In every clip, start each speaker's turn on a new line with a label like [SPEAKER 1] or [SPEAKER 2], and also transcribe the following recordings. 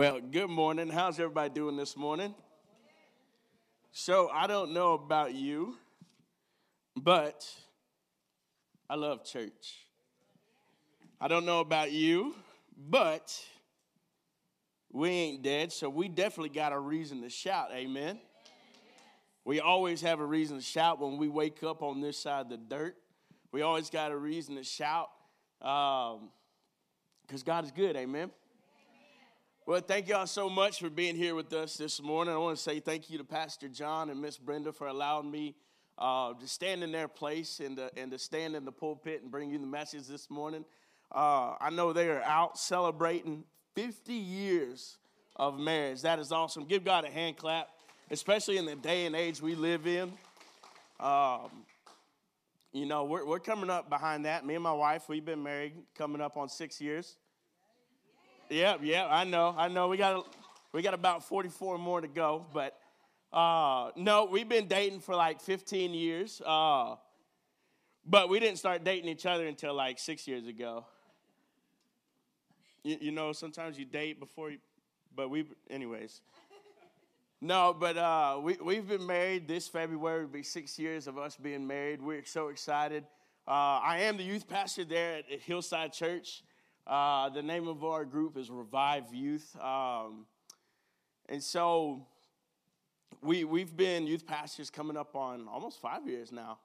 [SPEAKER 1] Well, good morning. How's everybody doing this morning? So, I don't know about you, but I love church. I don't know about you, but we ain't dead, so we definitely got a reason to shout. Amen. We always have a reason to shout when we wake up on this side of the dirt. We always got a reason to shout because um, God is good. Amen. Well, thank y'all so much for being here with us this morning. I want to say thank you to Pastor John and Miss Brenda for allowing me uh, to stand in their place and to, and to stand in the pulpit and bring you the message this morning. Uh, I know they are out celebrating 50 years of marriage. That is awesome. Give God a hand clap, especially in the day and age we live in. Um, you know, we're, we're coming up behind that. Me and my wife, we've been married coming up on six years. Yeah, yeah, I know, I know. We got we got about 44 more to go, but uh, no, we've been dating for like 15 years. Uh, but we didn't start dating each other until like six years ago. You, you know, sometimes you date before you, but we, anyways. No, but uh, we, we've been married this February, will be six years of us being married. We're so excited. Uh, I am the youth pastor there at, at Hillside Church. Uh, the name of our group is Revive Youth. Um, and so we, we've been youth pastors coming up on almost five years now,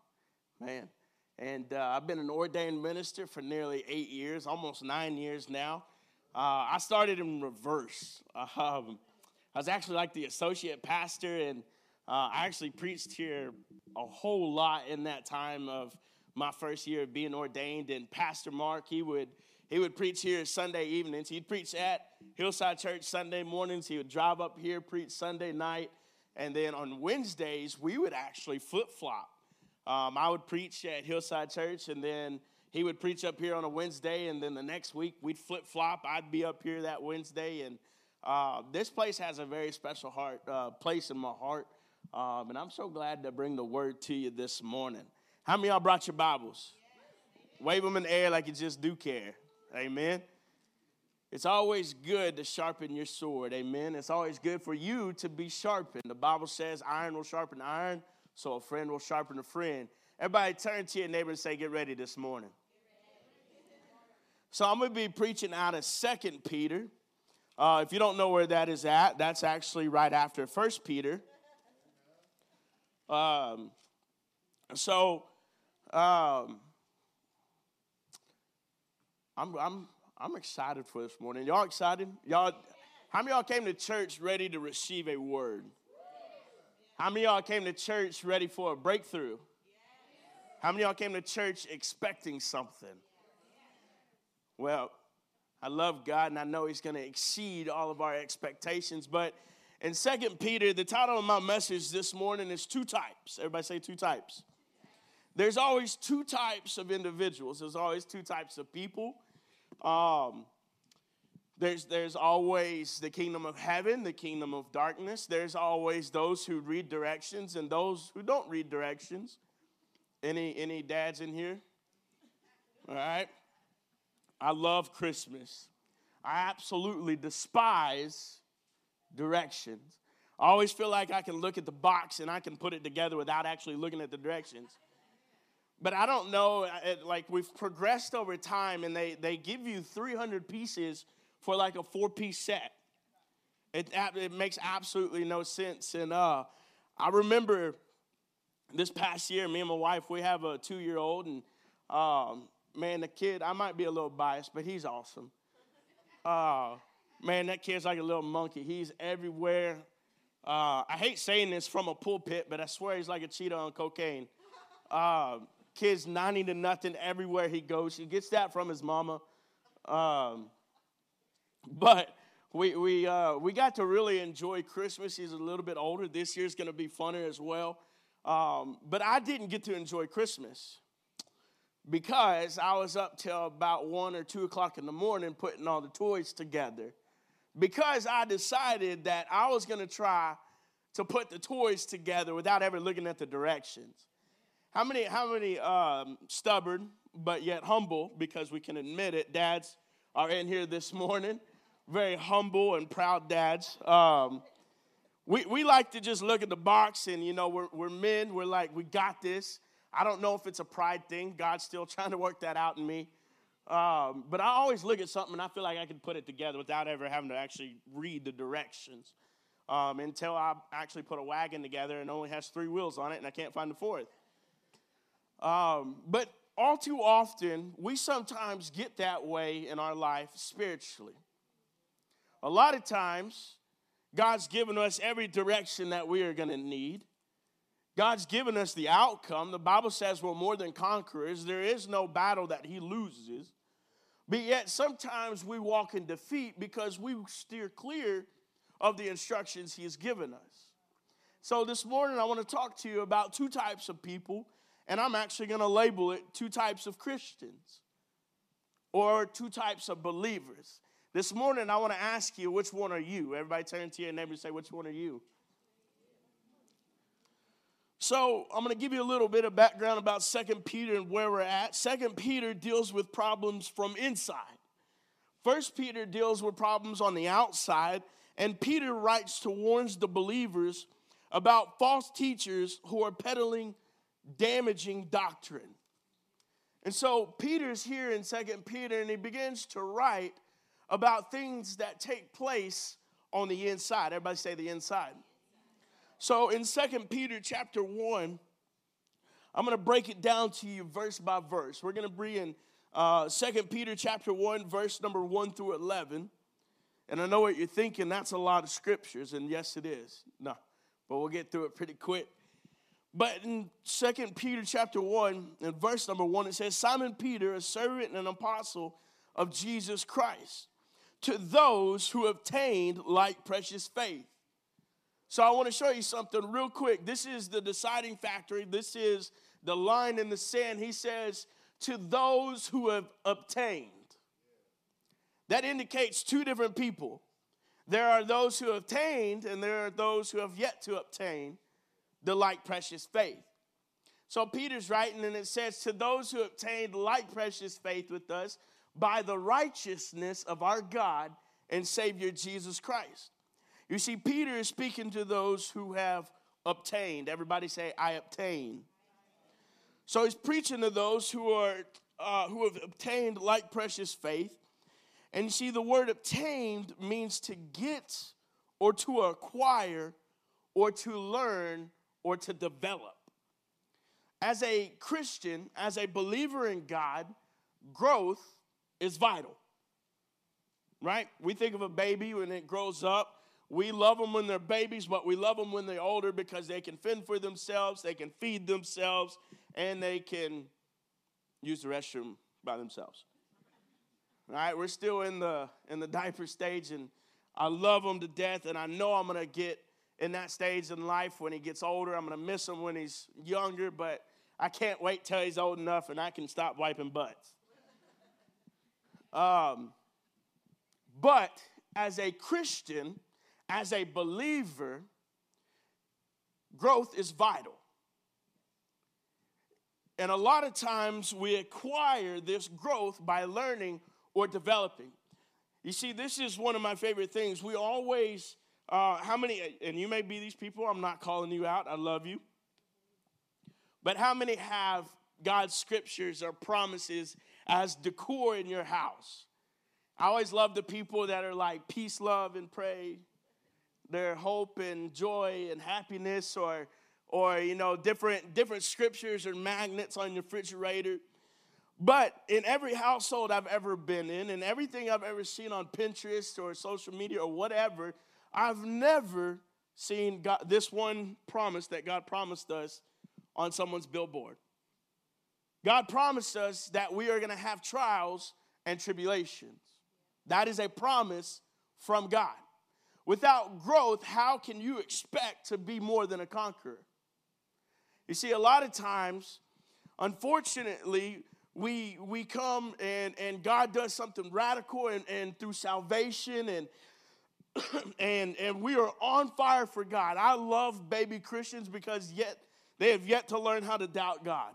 [SPEAKER 1] man. And uh, I've been an ordained minister for nearly eight years, almost nine years now. Uh, I started in reverse. Um, I was actually like the associate pastor, and uh, I actually preached here a whole lot in that time of my first year of being ordained. And Pastor Mark, he would he would preach here Sunday evenings. He'd preach at Hillside Church Sunday mornings. He would drive up here, preach Sunday night. And then on Wednesdays, we would actually flip flop. Um, I would preach at Hillside Church, and then he would preach up here on a Wednesday. And then the next week, we'd flip flop. I'd be up here that Wednesday. And uh, this place has a very special heart, uh, place in my heart. Um, and I'm so glad to bring the word to you this morning. How many y'all brought your Bibles? Wave them in the air like you just do care. Amen. It's always good to sharpen your sword. Amen. It's always good for you to be sharpened. The Bible says iron will sharpen iron, so a friend will sharpen a friend. Everybody turn to your neighbor and say, Get ready this morning. So I'm going to be preaching out of Second Peter. Uh, if you don't know where that is at, that's actually right after First Peter. Um, so um, I'm, I'm, I'm excited for this morning. Y'all excited? Y'all, how many y'all came to church ready to receive a word? How many y'all came to church ready for a breakthrough? How many y'all came to church expecting something? Well, I love God and I know He's going to exceed all of our expectations. But in Second Peter, the title of my message this morning is Two Types. Everybody say two types. There's always two types of individuals, there's always two types of people. Um, there's, there's always the kingdom of heaven, the kingdom of darkness. There's always those who read directions and those who don't read directions. Any, any dads in here? All right. I love Christmas. I absolutely despise directions. I always feel like I can look at the box and I can put it together without actually looking at the directions. But I don't know, uh, like we've progressed over time and they, they give you 300 pieces for like a four piece set. It, it makes absolutely no sense. And uh, I remember this past year, me and my wife, we have a two year old, and um, man, the kid, I might be a little biased, but he's awesome. Uh, man, that kid's like a little monkey. He's everywhere. Uh, I hate saying this from a pulpit, but I swear he's like a cheetah on cocaine. Uh, Kids 90 to nothing everywhere he goes. He gets that from his mama. Um, but we, we, uh, we got to really enjoy Christmas. He's a little bit older. This year's going to be funner as well. Um, but I didn't get to enjoy Christmas because I was up till about one or two o'clock in the morning putting all the toys together. Because I decided that I was going to try to put the toys together without ever looking at the directions. How many, how many um, stubborn but yet humble, because we can admit it, dads are in here this morning? very humble and proud dads. Um, we, we like to just look at the box and, you know, we're, we're men. We're like, we got this. I don't know if it's a pride thing. God's still trying to work that out in me. Um, but I always look at something and I feel like I can put it together without ever having to actually read the directions um, until I actually put a wagon together and only has three wheels on it and I can't find the fourth. Um, but all too often, we sometimes get that way in our life spiritually. A lot of times, God's given us every direction that we are going to need. God's given us the outcome. The Bible says we're more than conquerors. There is no battle that He loses. But yet, sometimes we walk in defeat because we steer clear of the instructions He has given us. So, this morning, I want to talk to you about two types of people, and I'm actually going to label it two types of Christians or two types of believers. This morning, I want to ask you, which one are you? Everybody turn to your neighbor and say, Which one are you? So I'm going to give you a little bit of background about Second Peter and where we're at. Second Peter deals with problems from inside. First Peter deals with problems on the outside, and Peter writes to warns the believers about false teachers who are peddling damaging doctrine. And so Peter's here in Second Peter, and he begins to write about things that take place on the inside. Everybody say the inside. So in Second Peter chapter 1, I'm going to break it down to you verse by verse. We're going to be in uh, 2 Peter chapter 1, verse number 1 through 11. And I know what you're thinking, that's a lot of scriptures, and yes, it is. No, but we'll get through it pretty quick. But in 2 Peter chapter 1, in verse number 1, it says, Simon Peter, a servant and an apostle of Jesus Christ, to those who obtained like precious faith so I want to show you something real quick. This is the deciding factor. This is the line in the sand. He says, to those who have obtained. That indicates two different people. There are those who obtained, and there are those who have yet to obtain the like precious faith. So Peter's writing, and it says, To those who obtained like precious faith with us by the righteousness of our God and Savior Jesus Christ. You see, Peter is speaking to those who have obtained. Everybody say, I obtain. So he's preaching to those who are uh, who have obtained like precious faith. And you see, the word obtained means to get or to acquire or to learn or to develop. As a Christian, as a believer in God, growth is vital. Right? We think of a baby when it grows up we love them when they're babies, but we love them when they're older because they can fend for themselves, they can feed themselves, and they can use the restroom by themselves. All right, we're still in the in the diaper stage, and I love them to death, and I know I'm gonna get in that stage in life when he gets older. I'm gonna miss him when he's younger, but I can't wait till he's old enough and I can stop wiping butts. Um, but as a Christian, as a believer, growth is vital. And a lot of times we acquire this growth by learning or developing. You see, this is one of my favorite things. We always, uh, how many, and you may be these people, I'm not calling you out, I love you. But how many have God's scriptures or promises as decor in your house? I always love the people that are like peace, love, and pray their hope and joy and happiness or or you know different different scriptures or magnets on your refrigerator but in every household I've ever been in and everything I've ever seen on Pinterest or social media or whatever I've never seen God, this one promise that God promised us on someone's billboard. God promised us that we are going to have trials and tribulations. That is a promise from God. Without growth, how can you expect to be more than a conqueror? You see, a lot of times, unfortunately, we, we come and, and God does something radical and, and through salvation and, and, and we are on fire for God. I love baby Christians because yet they have yet to learn how to doubt God.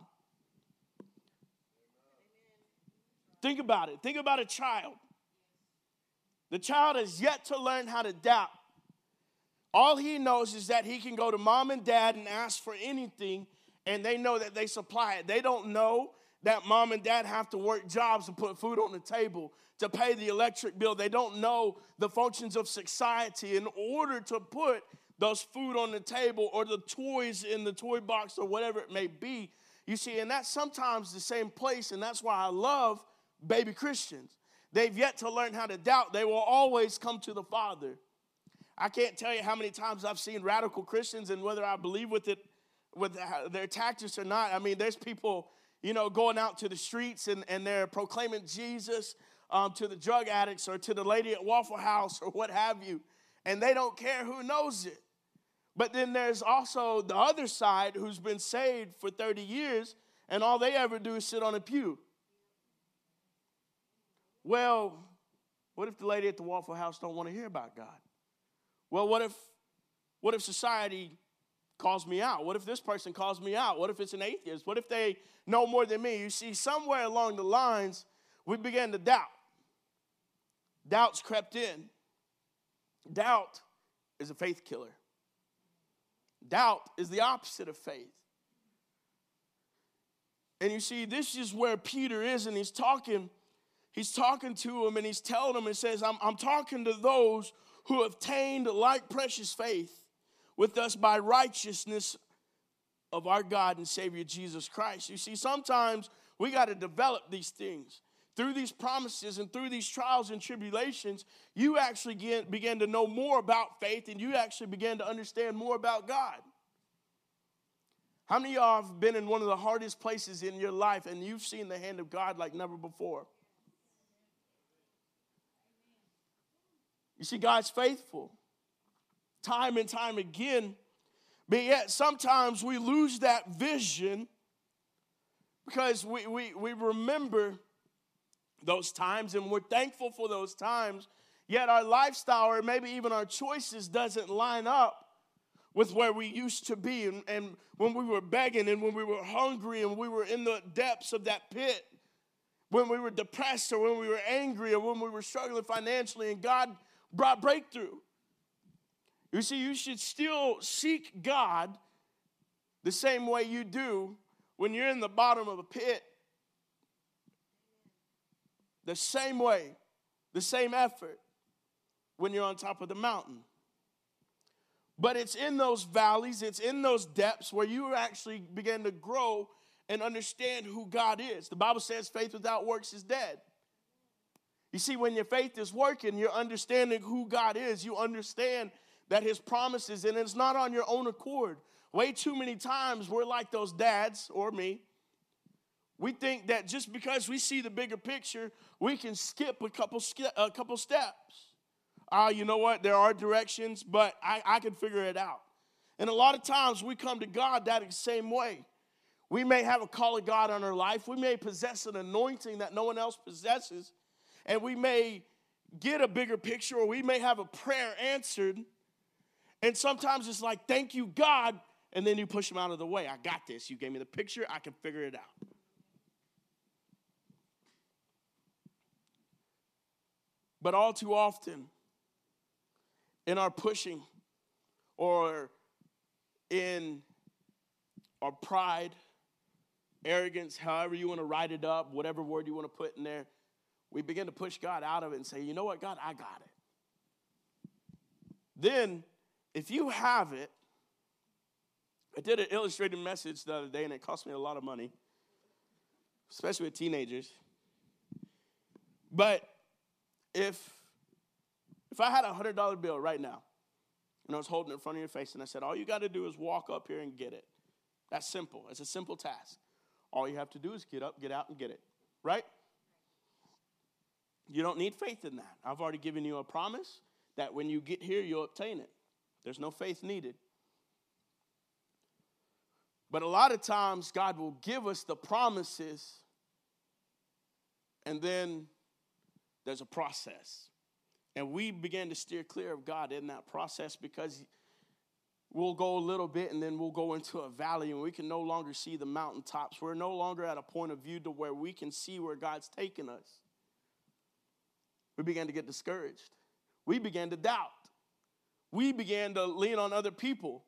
[SPEAKER 1] Think about it. Think about a child. The child has yet to learn how to doubt. All he knows is that he can go to mom and dad and ask for anything, and they know that they supply it. They don't know that mom and dad have to work jobs to put food on the table, to pay the electric bill. They don't know the functions of society in order to put those food on the table or the toys in the toy box or whatever it may be. You see, and that's sometimes the same place, and that's why I love baby Christians. They've yet to learn how to doubt. They will always come to the Father. I can't tell you how many times I've seen radical Christians and whether I believe with it, with their tactics or not. I mean, there's people, you know, going out to the streets and, and they're proclaiming Jesus um, to the drug addicts or to the lady at Waffle House or what have you, and they don't care who knows it. But then there's also the other side who's been saved for 30 years and all they ever do is sit on a pew. Well, what if the lady at the Waffle House don't want to hear about God? Well, what if what if society calls me out? What if this person calls me out? What if it's an atheist? What if they know more than me? You see, somewhere along the lines, we began to doubt. Doubts crept in. Doubt is a faith killer. Doubt is the opposite of faith. And you see, this is where Peter is, and he's talking, he's talking to him, and he's telling him, and says, I'm, I'm talking to those who obtained like precious faith with us by righteousness of our God and Savior Jesus Christ. You see, sometimes we got to develop these things. Through these promises and through these trials and tribulations, you actually get, begin to know more about faith and you actually begin to understand more about God. How many of y'all have been in one of the hardest places in your life and you've seen the hand of God like never before? You see, God's faithful time and time again, but yet sometimes we lose that vision because we, we, we remember those times and we're thankful for those times, yet our lifestyle or maybe even our choices doesn't line up with where we used to be and, and when we were begging and when we were hungry and we were in the depths of that pit when we were depressed or when we were angry or when we were struggling financially and God brought breakthrough. You see, you should still seek God the same way you do when you're in the bottom of a pit. The same way, the same effort when you're on top of the mountain. But it's in those valleys, it's in those depths where you actually begin to grow and understand who God is. The Bible says faith without works is dead. You see, when your faith is working, you're understanding who God is. You understand that His promises, and it's not on your own accord. Way too many times we're like those dads or me. We think that just because we see the bigger picture, we can skip a couple, a couple steps. Ah, uh, you know what? There are directions, but I, I can figure it out. And a lot of times we come to God that same way. We may have a call of God on our life. We may possess an anointing that no one else possesses and we may get a bigger picture or we may have a prayer answered. And sometimes it's like, thank you, God. And then you push them out of the way. I got this. You gave me the picture, I can figure it out. But all too often, in our pushing or in our pride, arrogance, however you want to write it up, whatever word you want to put in there, we begin to push God out of it and say, you know what, God, I got it. Then, if you have it, I did an illustrated message the other day and it cost me a lot of money, especially with teenagers. But if if I had a hundred dollar bill right now and I was holding it in front of your face and I said, all you got to do is walk up here and get it. That's simple. It's a simple task. All you have to do is get up, get out, and get it. Right? You don't need faith in that. I've already given you a promise that when you get here, you'll obtain it. There's no faith needed. But a lot of times, God will give us the promises, and then there's a process. And we begin to steer clear of God in that process because we'll go a little bit and then we'll go into a valley and we can no longer see the mountaintops. We're no longer at a point of view to where we can see where God's taken us we began to get discouraged. we began to doubt. We began to lean on other people.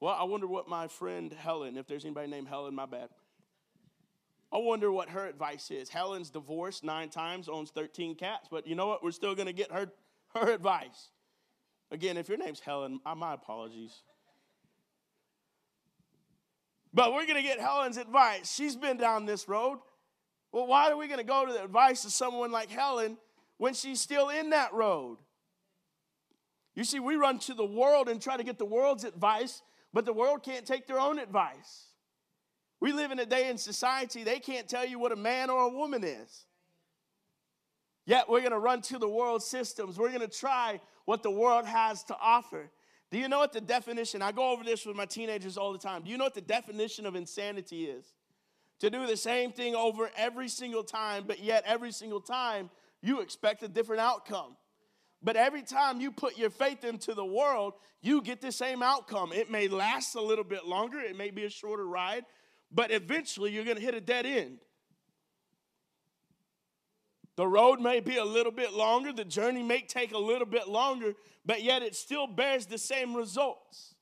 [SPEAKER 1] Well, I wonder what my friend Helen, if there's anybody named Helen, my bad. I wonder what her advice is. Helen's divorced nine times, owns 13 cats, but you know what? We're still going to get her, her advice. Again, if your name's Helen, uh, my apologies. But we're going to get Helen's advice. She's been down this road. Well, why are we going to go to the advice of someone like Helen when she's still in that road? You see, we run to the world and try to get the world's advice, but the world can't take their own advice. We live in a day in society, they can't tell you what a man or a woman is. Yet we're going to run to the world systems. We're going to try what the world has to offer. Do you know what the definition? I go over this with my teenagers all the time. Do you know what the definition of insanity is? To do the same thing over every single time, but yet every single time you expect a different outcome. But every time you put your faith into the world, you get the same outcome. It may last a little bit longer, it may be a shorter ride, but eventually you're going to hit a dead end. The road may be a little bit longer, the journey may take a little bit longer, but yet it still bears the same results.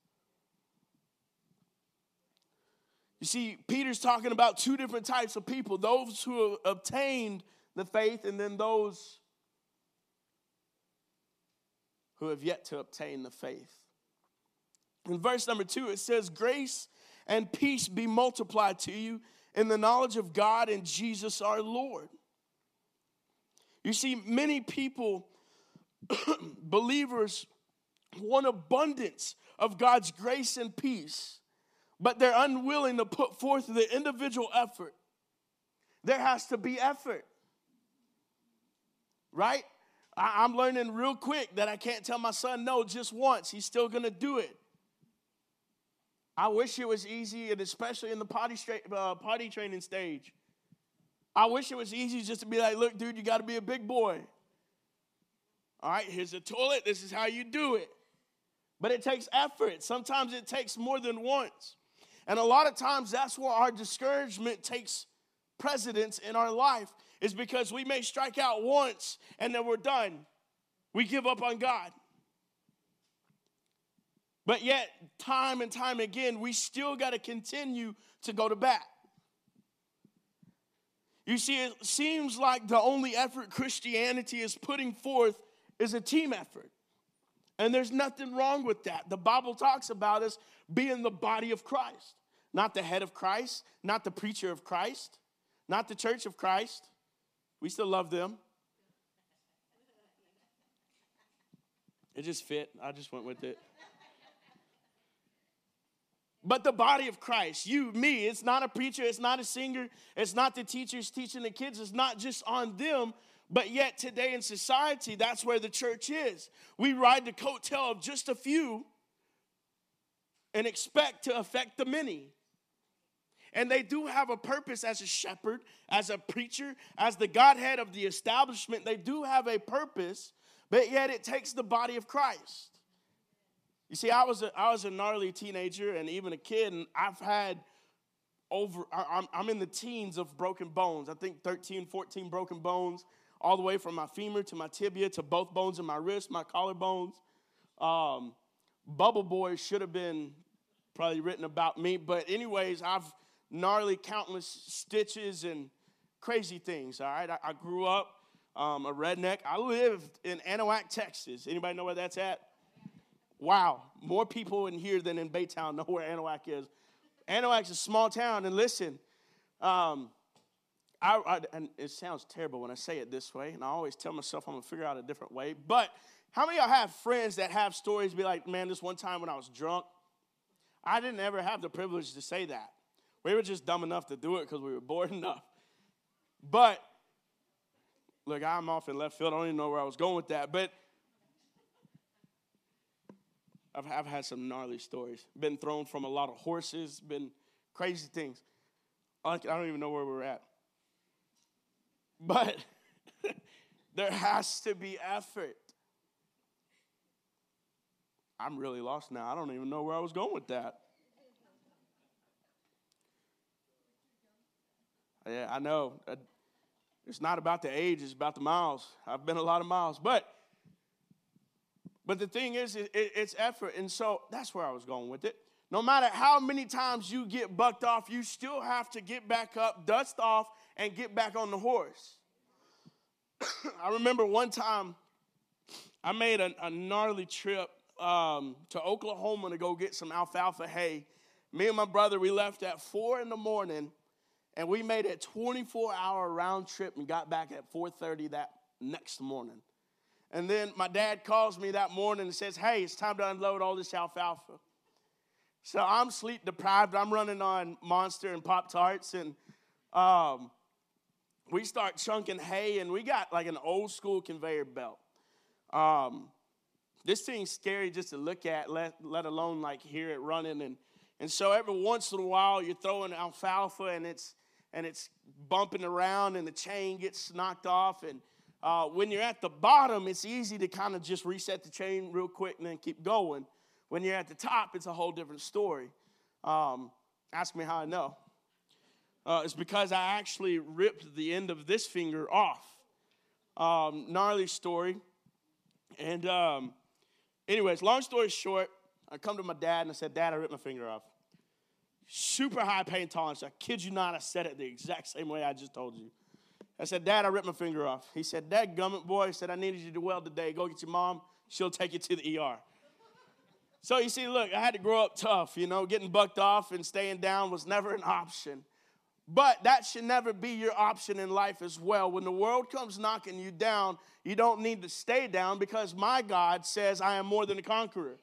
[SPEAKER 1] You see, Peter's talking about two different types of people those who have obtained the faith, and then those who have yet to obtain the faith. In verse number two, it says, Grace and peace be multiplied to you in the knowledge of God and Jesus our Lord. You see, many people, believers, want abundance of God's grace and peace, but they're unwilling to put forth the individual effort. There has to be effort, right? I'm learning real quick that I can't tell my son no just once. He's still gonna do it. I wish it was easy, and especially in the potty, stra- uh, potty training stage. I wish it was easy just to be like, look, dude, you got to be a big boy. All right, here's a toilet. This is how you do it. But it takes effort. Sometimes it takes more than once. And a lot of times that's where our discouragement takes precedence in our life, is because we may strike out once and then we're done. We give up on God. But yet, time and time again, we still got to continue to go to bat. You see, it seems like the only effort Christianity is putting forth is a team effort. And there's nothing wrong with that. The Bible talks about us being the body of Christ, not the head of Christ, not the preacher of Christ, not the church of Christ. We still love them. It just fit. I just went with it but the body of Christ, you, me. It's not a preacher, it's not a singer, it's not the teachers teaching the kids, it's not just on them. But yet, today in society, that's where the church is. We ride the coattail of just a few and expect to affect the many. And they do have a purpose as a shepherd, as a preacher, as the Godhead of the establishment. They do have a purpose, but yet it takes the body of Christ. You see, I was a, I was a gnarly teenager and even a kid, and I've had over, I'm, I'm in the teens of broken bones. I think 13, 14 broken bones, all the way from my femur to my tibia to both bones in my wrist, my collarbones. Um, Bubble Boy should have been probably written about me, but anyways, I've gnarly countless stitches and crazy things. All right, I, I grew up um, a redneck. I lived in Anahuac, Texas. Anybody know where that's at? Wow, more people in here than in Baytown know where Anahuac is. Anahuac's a small town, and listen, um, I, I, and it sounds terrible when I say it this way, and I always tell myself I'm gonna figure out a different way. But how many of y'all have friends that have stories be like, man, this one time when I was drunk, I didn't ever have the privilege to say that. We were just dumb enough to do it because we were bored enough. But look, I'm off in left field. I don't even know where I was going with that. But I've, I've had some gnarly stories. Been thrown from a lot of horses, been crazy things. I don't even know where we're at. But there has to be effort. I'm really lost now. I don't even know where I was going with that. Yeah, I know. It's not about the age, it's about the miles. I've been a lot of miles. But But the thing is, it, it, it's effort. And so that's where I was going with it. No matter how many times you get bucked off, you still have to get back up, dust off, and get back on the horse. I remember one time I made a, a gnarly trip um, to Oklahoma to go get some alfalfa hay. Me and my brother, we left at four in the morning, and we made a 24-hour round trip and got back at 4:30 that next morning. And then my dad calls me that morning and says, "Hey, it's time to unload all this alfalfa." So I'm sleep deprived. I'm running on Monster and Pop Tarts, and um, we start chunking hay, and we got like an old school conveyor belt. Um, this thing's scary just to look at, let, let alone like hear it running. And, and so every once in a while, you're throwing alfalfa, and it's and it's bumping around, and the chain gets knocked off. And uh, when you're at the bottom, it's easy to kind of just reset the chain real quick and then keep going. When you're at the top, it's a whole different story. Um, ask me how I know. Uh, it's because I actually ripped the end of this finger off. Um, gnarly story. And, um, anyways, long story short, I come to my dad and I said, Dad, I ripped my finger off. Super high pain tolerance. I kid you not, I said it the exact same way I just told you. I said, Dad, I ripped my finger off. He said, Dad, gummit boy, he said, I needed you to weld today. Go get your mom. She'll take you to the ER. So you see, look, I had to grow up tough. You know, getting bucked off and staying down was never an option. But that should never be your option in life as well. When the world comes knocking you down, you don't need to stay down because my God says, I am more than a conqueror.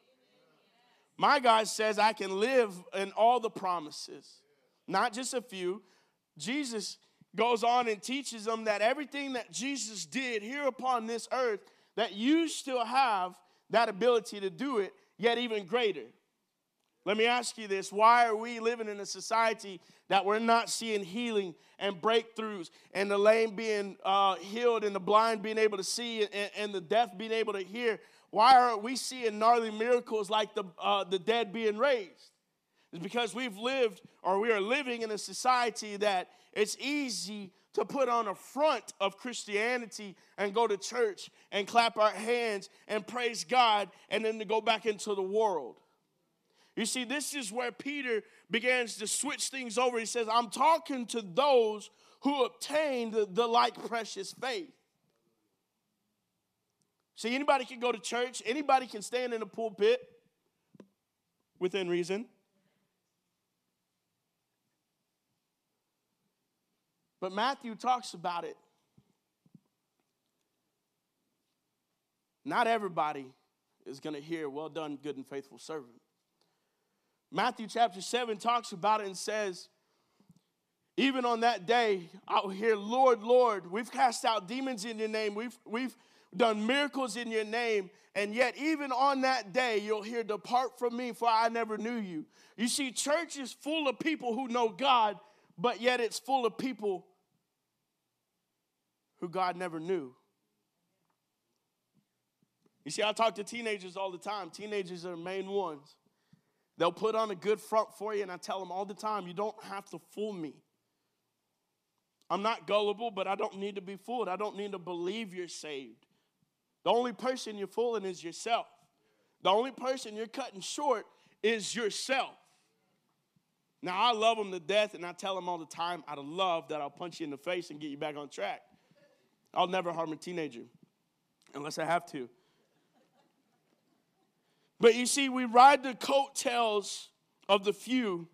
[SPEAKER 1] My God says, I can live in all the promises, not just a few. Jesus goes on and teaches them that everything that Jesus did here upon this earth, that you still have that ability to do it yet even greater. Let me ask you this why are we living in a society that we're not seeing healing and breakthroughs and the lame being uh, healed and the blind being able to see and, and, the deaf being able to hear? Why aren't we seeing gnarly miracles like the, uh, the dead being raised? It's because we've lived or we are living in a society that it's easy to put on a front of Christianity and go to church and clap our hands and praise God and then to go back into the world. You see, this is where Peter begins to switch things over. He says, I'm talking to those who obtained the like precious faith. See, anybody can go to church, anybody can stand in a pulpit within reason. But Matthew talks about it. Not everybody is going to hear, Well done, good and faithful servant. Matthew chapter 7 talks about it and says, Even on that day, I'll hear, Lord, Lord, we've cast out demons in your name, we've, we've done miracles in your name, and yet even on that day, you'll hear, Depart from me, for I never knew you. You see, church is full of people who know God, but yet it's full of people who God never knew. You see, I talk to teenagers all the time. Teenagers are the main ones. They'll put on a good front for you, and I tell them all the time, you don't have to fool me. I'm not gullible, but I don't need to be fooled. I don't need to believe you're saved. The only person you're fooling is yourself. The only person you're cutting short is yourself. Now, I love them to death, and I tell them all the time, out of love, that I'll punch you in the face and get you back on track. I'll never harm a teenager unless I have to. But you see, we ride the coattails of the few,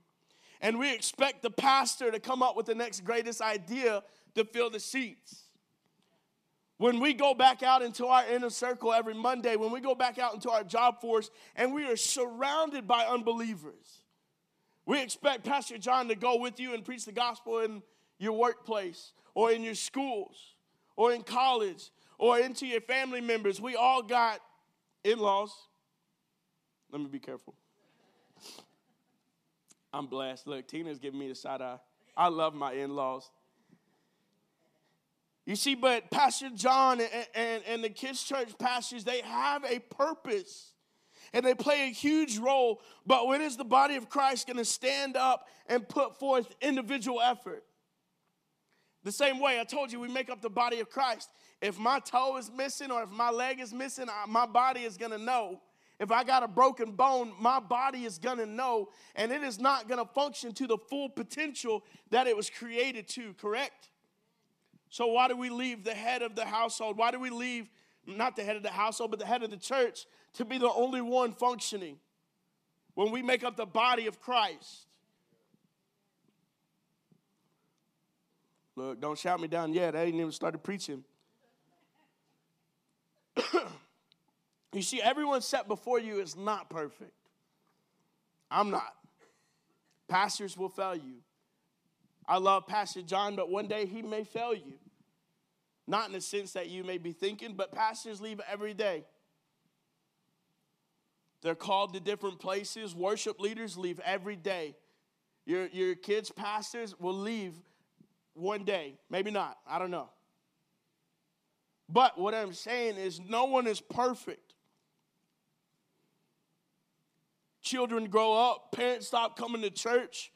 [SPEAKER 1] and we expect the pastor to come up with the next greatest idea to fill the seats. When we go back out into our inner circle every Monday, when we go back out into our job force, and we are surrounded by unbelievers, we expect Pastor John to go with you and preach the gospel in your workplace or in your schools or in college or into your family members. We all got in laws. Let me be careful. I'm blessed. Look, Tina's giving me the side eye. I love my in laws. You see, but Pastor John and, and, and the kids' church pastors, they have a purpose and they play a huge role. But when is the body of Christ going to stand up and put forth individual effort? The same way I told you, we make up the body of Christ. If my toe is missing or if my leg is missing, my body is gonna know. If I got a broken bone, my body is gonna know, and it is not gonna function to the full potential that it was created to, correct? So, why do we leave the head of the household? Why do we leave not the head of the household, but the head of the church to be the only one functioning when we make up the body of Christ? Look, don't shout me down yet. I ain't even started preaching. you see, everyone set before you is not perfect. I'm not. Pastors will fail you. I love Pastor John, but one day he may fail you. Not in the sense that you may be thinking, but pastors leave every day. They're called to different places. Worship leaders leave every day. Your, your kids' pastors will leave one day. Maybe not. I don't know. But what I'm saying is, no one is perfect. Children grow up, parents stop coming to church.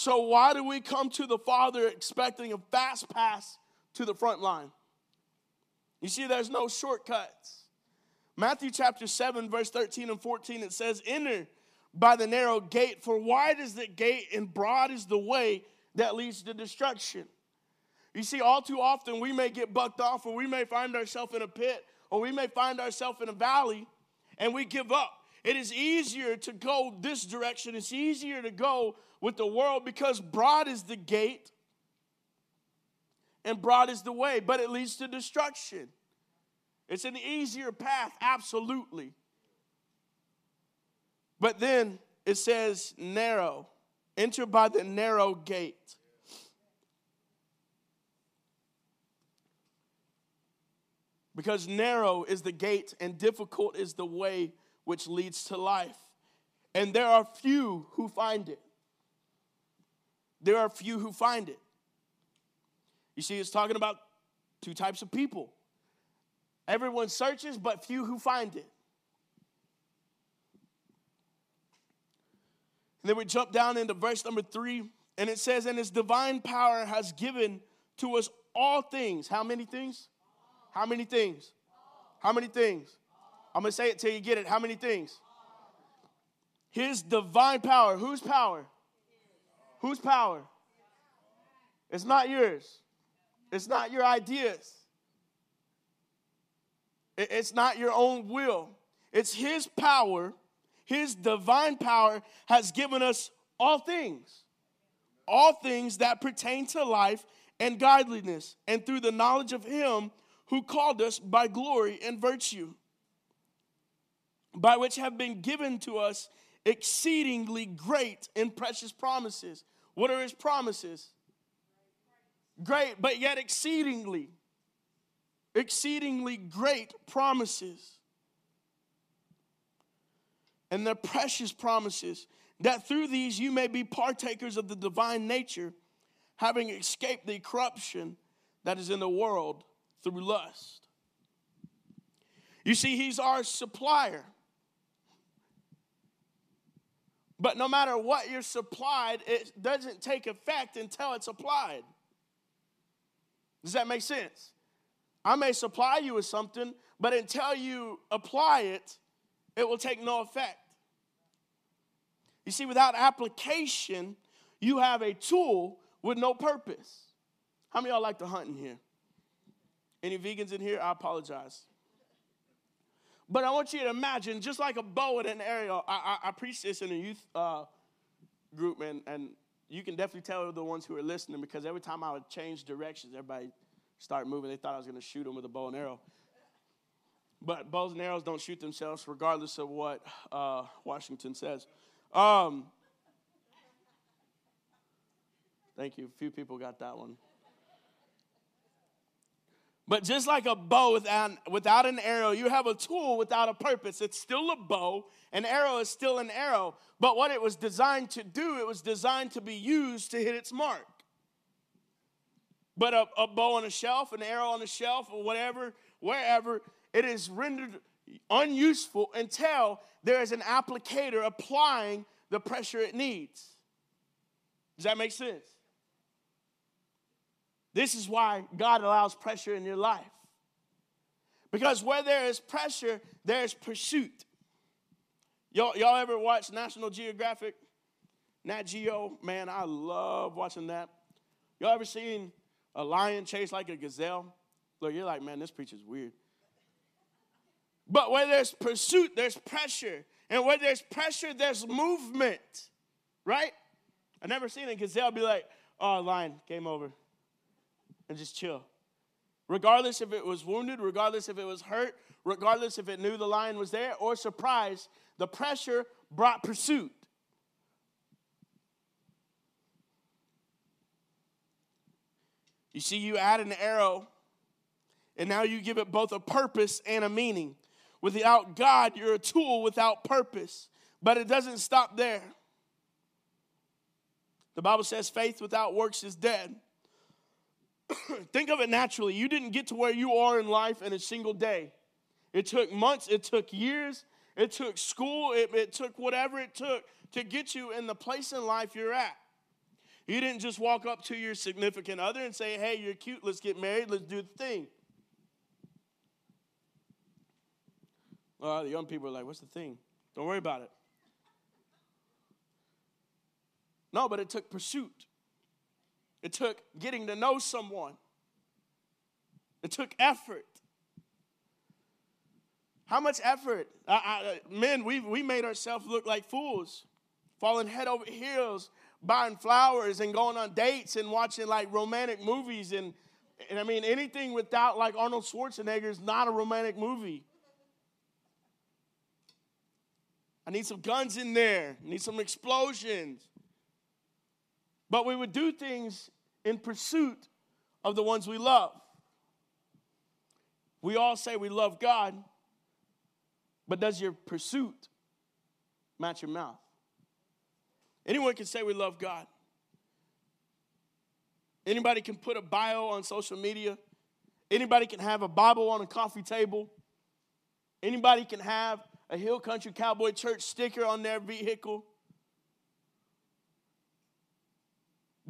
[SPEAKER 1] So, why do we come to the Father expecting a fast pass to the front line? You see, there's no shortcuts. Matthew chapter 7, verse 13 and 14, it says, Enter by the narrow gate, for wide is the gate and broad is the way that leads to destruction. You see, all too often we may get bucked off, or we may find ourselves in a pit, or we may find ourselves in a valley, and we give up. It is easier to go this direction. It's easier to go with the world because broad is the gate and broad is the way, but it leads to destruction. It's an easier path, absolutely. But then it says narrow. Enter by the narrow gate. Because narrow is the gate and difficult is the way which leads to life. And there are few who find it. There are few who find it. You see, it's talking about two types of people. Everyone searches, but few who find it. And then we jump down into verse number three, and it says, And his divine power has given to us all things. How many things? How many things? How many things? I'm going to say it till you get it. How many things? His divine power. Whose power? Whose power? It's not yours. It's not your ideas. It's not your own will. It's His power his divine power has given us all things, all things that pertain to life and godliness, and through the knowledge of Him who called us by glory and virtue, by which have been given to us exceedingly great and precious promises. What are His promises? Great, but yet exceedingly, exceedingly great promises and their precious promises, that through these you may be partakers of the divine nature, having escaped the corruption that is in the world through lust. You see, He's our supplier. But no matter what you're supplied, it doesn't take effect until it's applied. Does that make sense? I may supply you with something, but until you apply it, it will take no effect. You see, without application, you have a tool with no purpose. How many y'all like to hunt in here? Any vegans in here? I apologize. But I want you to imagine, just like a bow and an arrow. I, I, I preached this in a youth uh, group, and, and you can definitely tell the ones who are listening because every time I would change directions, everybody start moving. They thought I was going to shoot them with a bow and arrow. But bows and arrows don't shoot themselves, regardless of what uh, Washington says. Um, thank you. A few people got that one. But just like a bow without, without an arrow, you have a tool without a purpose. It's still a bow, an arrow is still an arrow. But what it was designed to do, it was designed to be used to hit its mark. But a, a bow on a shelf, an arrow on a shelf, or whatever, wherever, it is rendered unuseful until there is an applicator applying the pressure it needs. Does that make sense? This is why God allows pressure in your life. Because where there is pressure, there's pursuit. Y'all, y'all ever watch National Geographic? Nat Geo? Man, I love watching that. Y'all ever seen a lion chase like a gazelle? Look, you're like, man, this preacher's weird. But where there's pursuit, there's pressure. And where there's pressure, there's movement. Right? I never seen a gazelle be like, oh, lion, game over. And just chill. Regardless if it was wounded, regardless if it was hurt, regardless if it knew the lion was there or surprised, the pressure brought pursuit. You see, you add an arrow, and now you give it both a purpose and a meaning. Without God, you're a tool without purpose. But it doesn't stop there. The Bible says faith without works is dead. Think of it naturally. You didn't get to where you are in life in a single day. It took months, it took years, it took school, it, it took whatever it took to get you in the place in life you're at. You didn't just walk up to your significant other and say, hey, you're cute, let's get married, let's do the thing. Uh, the young people are like, what's the thing? Don't worry about it. No, but it took pursuit. It took getting to know someone. It took effort. How much effort? I, I, men, we, we made ourselves look like fools, falling head over heels, buying flowers and going on dates and watching like romantic movies. And, and I mean, anything without like Arnold Schwarzenegger is not a romantic movie. I need some guns in there, I need some explosions. But we would do things in pursuit of the ones we love. We all say we love God, but does your pursuit match your mouth? Anyone can say we love God. Anybody can put a bio on social media. Anybody can have a Bible on a coffee table. Anybody can have a Hill Country Cowboy Church sticker on their vehicle.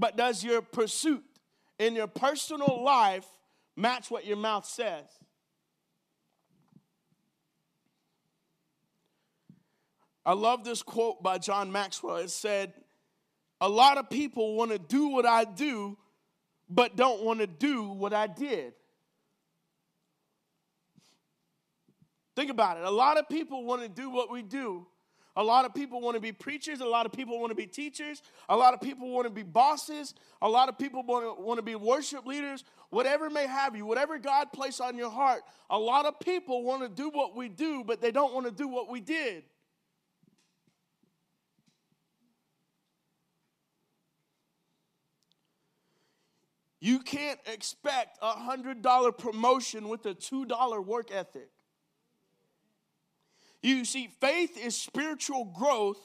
[SPEAKER 1] But does your pursuit in your personal life match what your mouth says? I love this quote by John Maxwell. It said, A lot of people want to do what I do, but don't want to do what I did. Think about it. A lot of people want to do what we do, a lot of people want to be preachers. A lot of people want to be teachers. A lot of people want to be bosses. A lot of people want to, want to be worship leaders. Whatever may have you, whatever God placed on your heart, a lot of people want to do what we do, but they don't want to do what we did. You can't expect a $100 promotion with a $2 work ethic. You see, faith is spiritual growth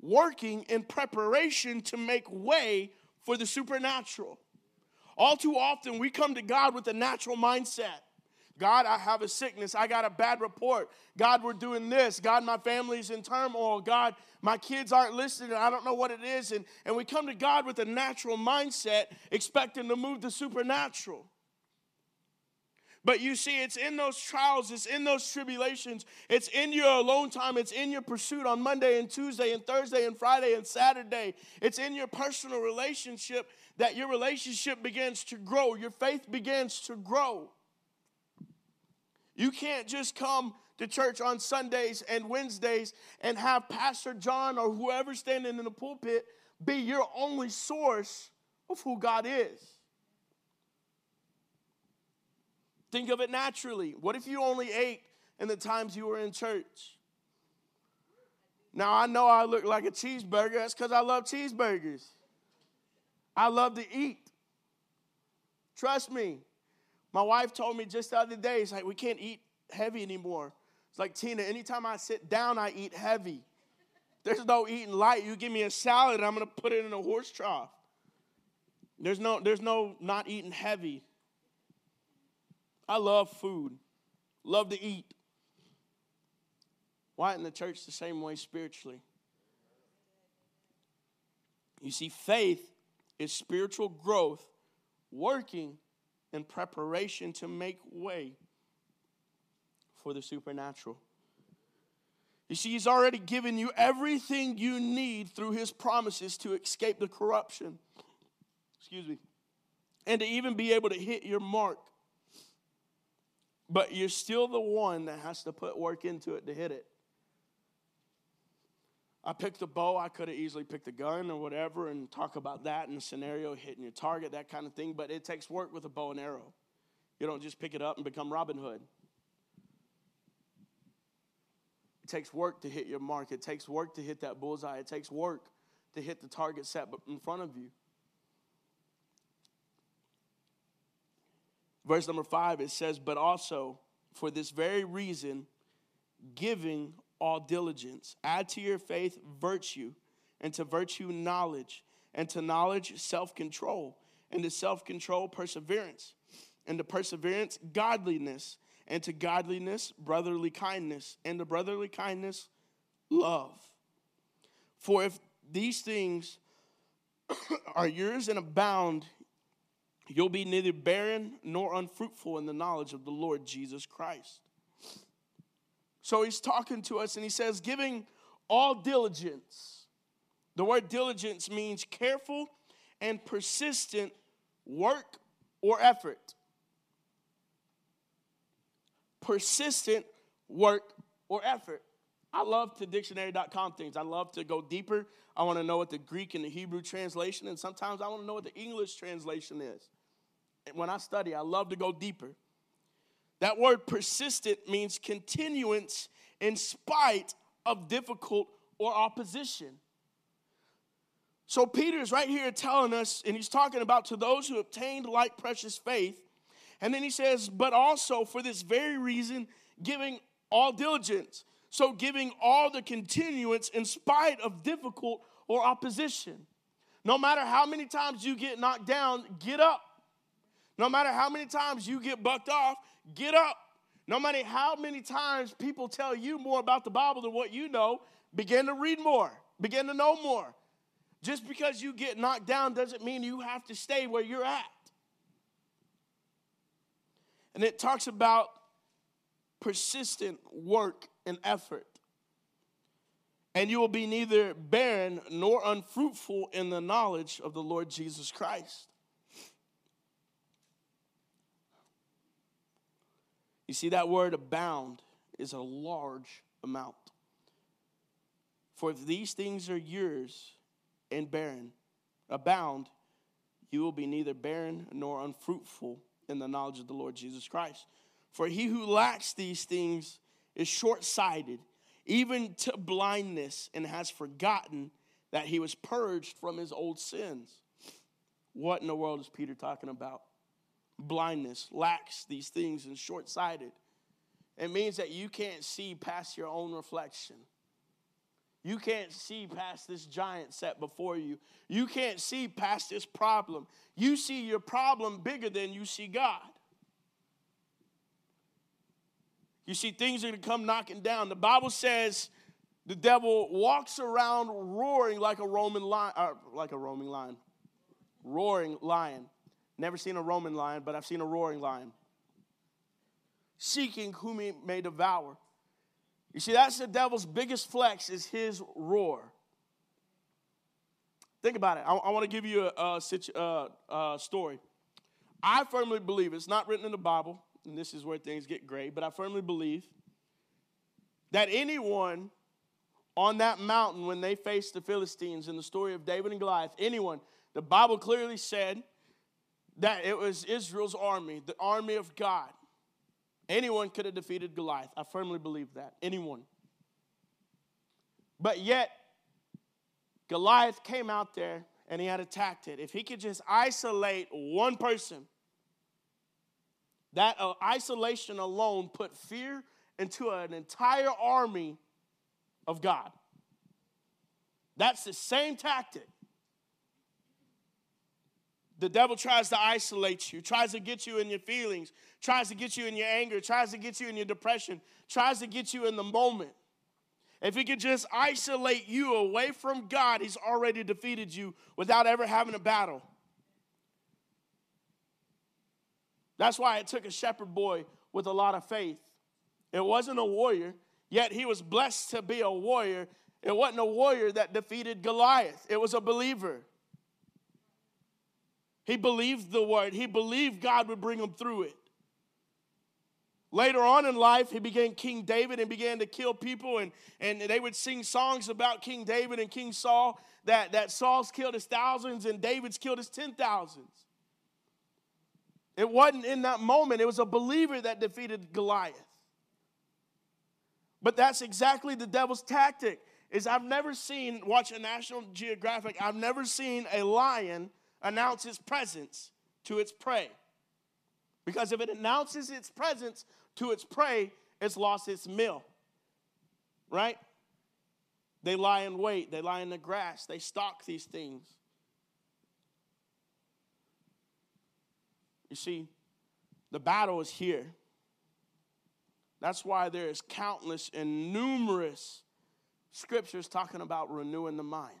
[SPEAKER 1] working in preparation to make way for the supernatural. All too often, we come to God with a natural mindset. God, I have a sickness. I got a bad report. God, we're doing this. God, my family's in turmoil. God, my kids aren't listening. I don't know what it is. And, and we come to God with a natural mindset, expecting to move the supernatural. But you see, it's in those trials, it's in those tribulations, it's in your alone time, it's in your pursuit on Monday and Tuesday and Thursday and Friday and Saturday. It's in your personal relationship that your relationship begins to grow, your faith begins to grow. You can't just come to church on Sundays and Wednesdays and have Pastor John or whoever standing in the pulpit be your only source of who God is. Think of it naturally. What if you only ate in the times you were in church? Now, I know I look like a cheeseburger. That's because I love cheeseburgers. I love to eat. Trust me. My wife told me just the other day, it's like, we can't eat heavy anymore. It's like, Tina, anytime I sit down, I eat heavy. There's no eating light. You give me a salad, I'm going to put it in a horse trough. There's no, there's no not eating heavy. I love food, love to eat. Why in the church the same way spiritually? You see, faith is spiritual growth working in preparation to make way for the supernatural. You see, He's already given you everything you need through His promises to escape the corruption. Excuse me. And to even be able to hit your mark. But you're still the one that has to put work into it to hit it. I picked a bow. I could have easily picked a gun or whatever and talk about that in a scenario, hitting your target, that kind of thing. But it takes work with a bow and arrow. You don't just pick it up and become Robin Hood. It takes work to hit your mark. It takes work to hit that bullseye. It takes work to hit the target set in front of you. Verse number five, it says, But also for this very reason, giving all diligence. Add to your faith virtue, and to virtue knowledge, and to knowledge self control, and to self control perseverance, and to perseverance godliness and to godliness, brotherly kindness, and to brotherly kindness, love. For if these things are yours and abound, you'll be neither barren nor unfruitful in the knowledge of the Lord Jesus Christ. So he's talking to us and he says, giving all diligence. The word diligence means careful and persistent work or effort persistent work or effort. I love to dictionary.com things. I love to go deeper. I want to know what the Greek and the Hebrew translation, and sometimes I want to know what the English translation is. When I study, I love to go deeper. That word persistent means continuance in spite of difficult or opposition. So Peter is right here telling us, and he's talking about to those who obtained like precious faith, and then he says, but also for this very reason, giving all diligence. So giving all the continuance in spite of difficult or opposition. No matter how many times you get knocked down, get up. No matter how many times you get bucked off, get up. No matter how many times people tell you more about the Bible than what you know, begin to read more, begin to know more. Just because you get knocked down doesn't mean you have to stay where you're at. And it talks about persistent work and effort. And you will be neither barren nor unfruitful in the knowledge of the Lord Jesus Christ. You see, that word abound is a large amount. For if these things are yours and barren, abound, you will be neither barren nor unfruitful in the knowledge of the Lord Jesus Christ. For he who lacks these things is short sighted, even to blindness, and has forgotten that he was purged from his old sins. What in the world is Peter talking about? Blindness, lacks these things, and short sighted. It means that you can't see past your own reflection. You can't see past this giant set before you. You can't see past this problem. You see your problem bigger than you see God. You see, things are going to come knocking down. The Bible says the devil walks around roaring like a Roman lion, uh, like a roaming lion, roaring lion. Never seen a Roman lion, but I've seen a roaring lion. Seeking whom he may devour. You see, that's the devil's biggest flex is his roar. Think about it. I, I want to give you a, a, a, uh, a, story. I firmly believe it's not written in the Bible, and this is where things get gray, but I firmly believe that anyone on that mountain when they faced the Philistines in the story of David and Goliath, anyone, the Bible clearly said that it was Israel's army, the army of God. Anyone could have defeated Goliath. I firmly believe that. Anyone. But yet, Goliath came out there and he had attacked it. If he could just isolate one person, that uh, isolation alone put fear into an entire army of God. That's the same tactic the devil tries to isolate you, tries to get you in your feelings, tries to get you in your anger, tries to get you in your depression, tries to get you in the moment. If he could just isolate you away from God, he's already defeated you without ever having a battle. That's why it took a shepherd boy with a lot of faith. It wasn't a warrior, yet he was blessed to be a warrior. It wasn't a warrior that defeated Goliath, it was a believer. He believed the word, he believed God would bring him through it. Later on in life, he became King David and began to kill people, and, and they would sing songs about King David and King Saul that, that Saul's killed his thousands and David's killed his ten thousands. It wasn't in that moment, it was a believer that defeated Goliath. But that's exactly the devil's tactic. Is I've never seen, watch a National Geographic, I've never seen a lion announce its presence to its prey. Because if it announces its presence to its prey, it's lost its meal. Right? They lie in wait, they lie in the grass, they stalk these things. You see, the battle is here. That's why there is countless and numerous scriptures talking about renewing the mind.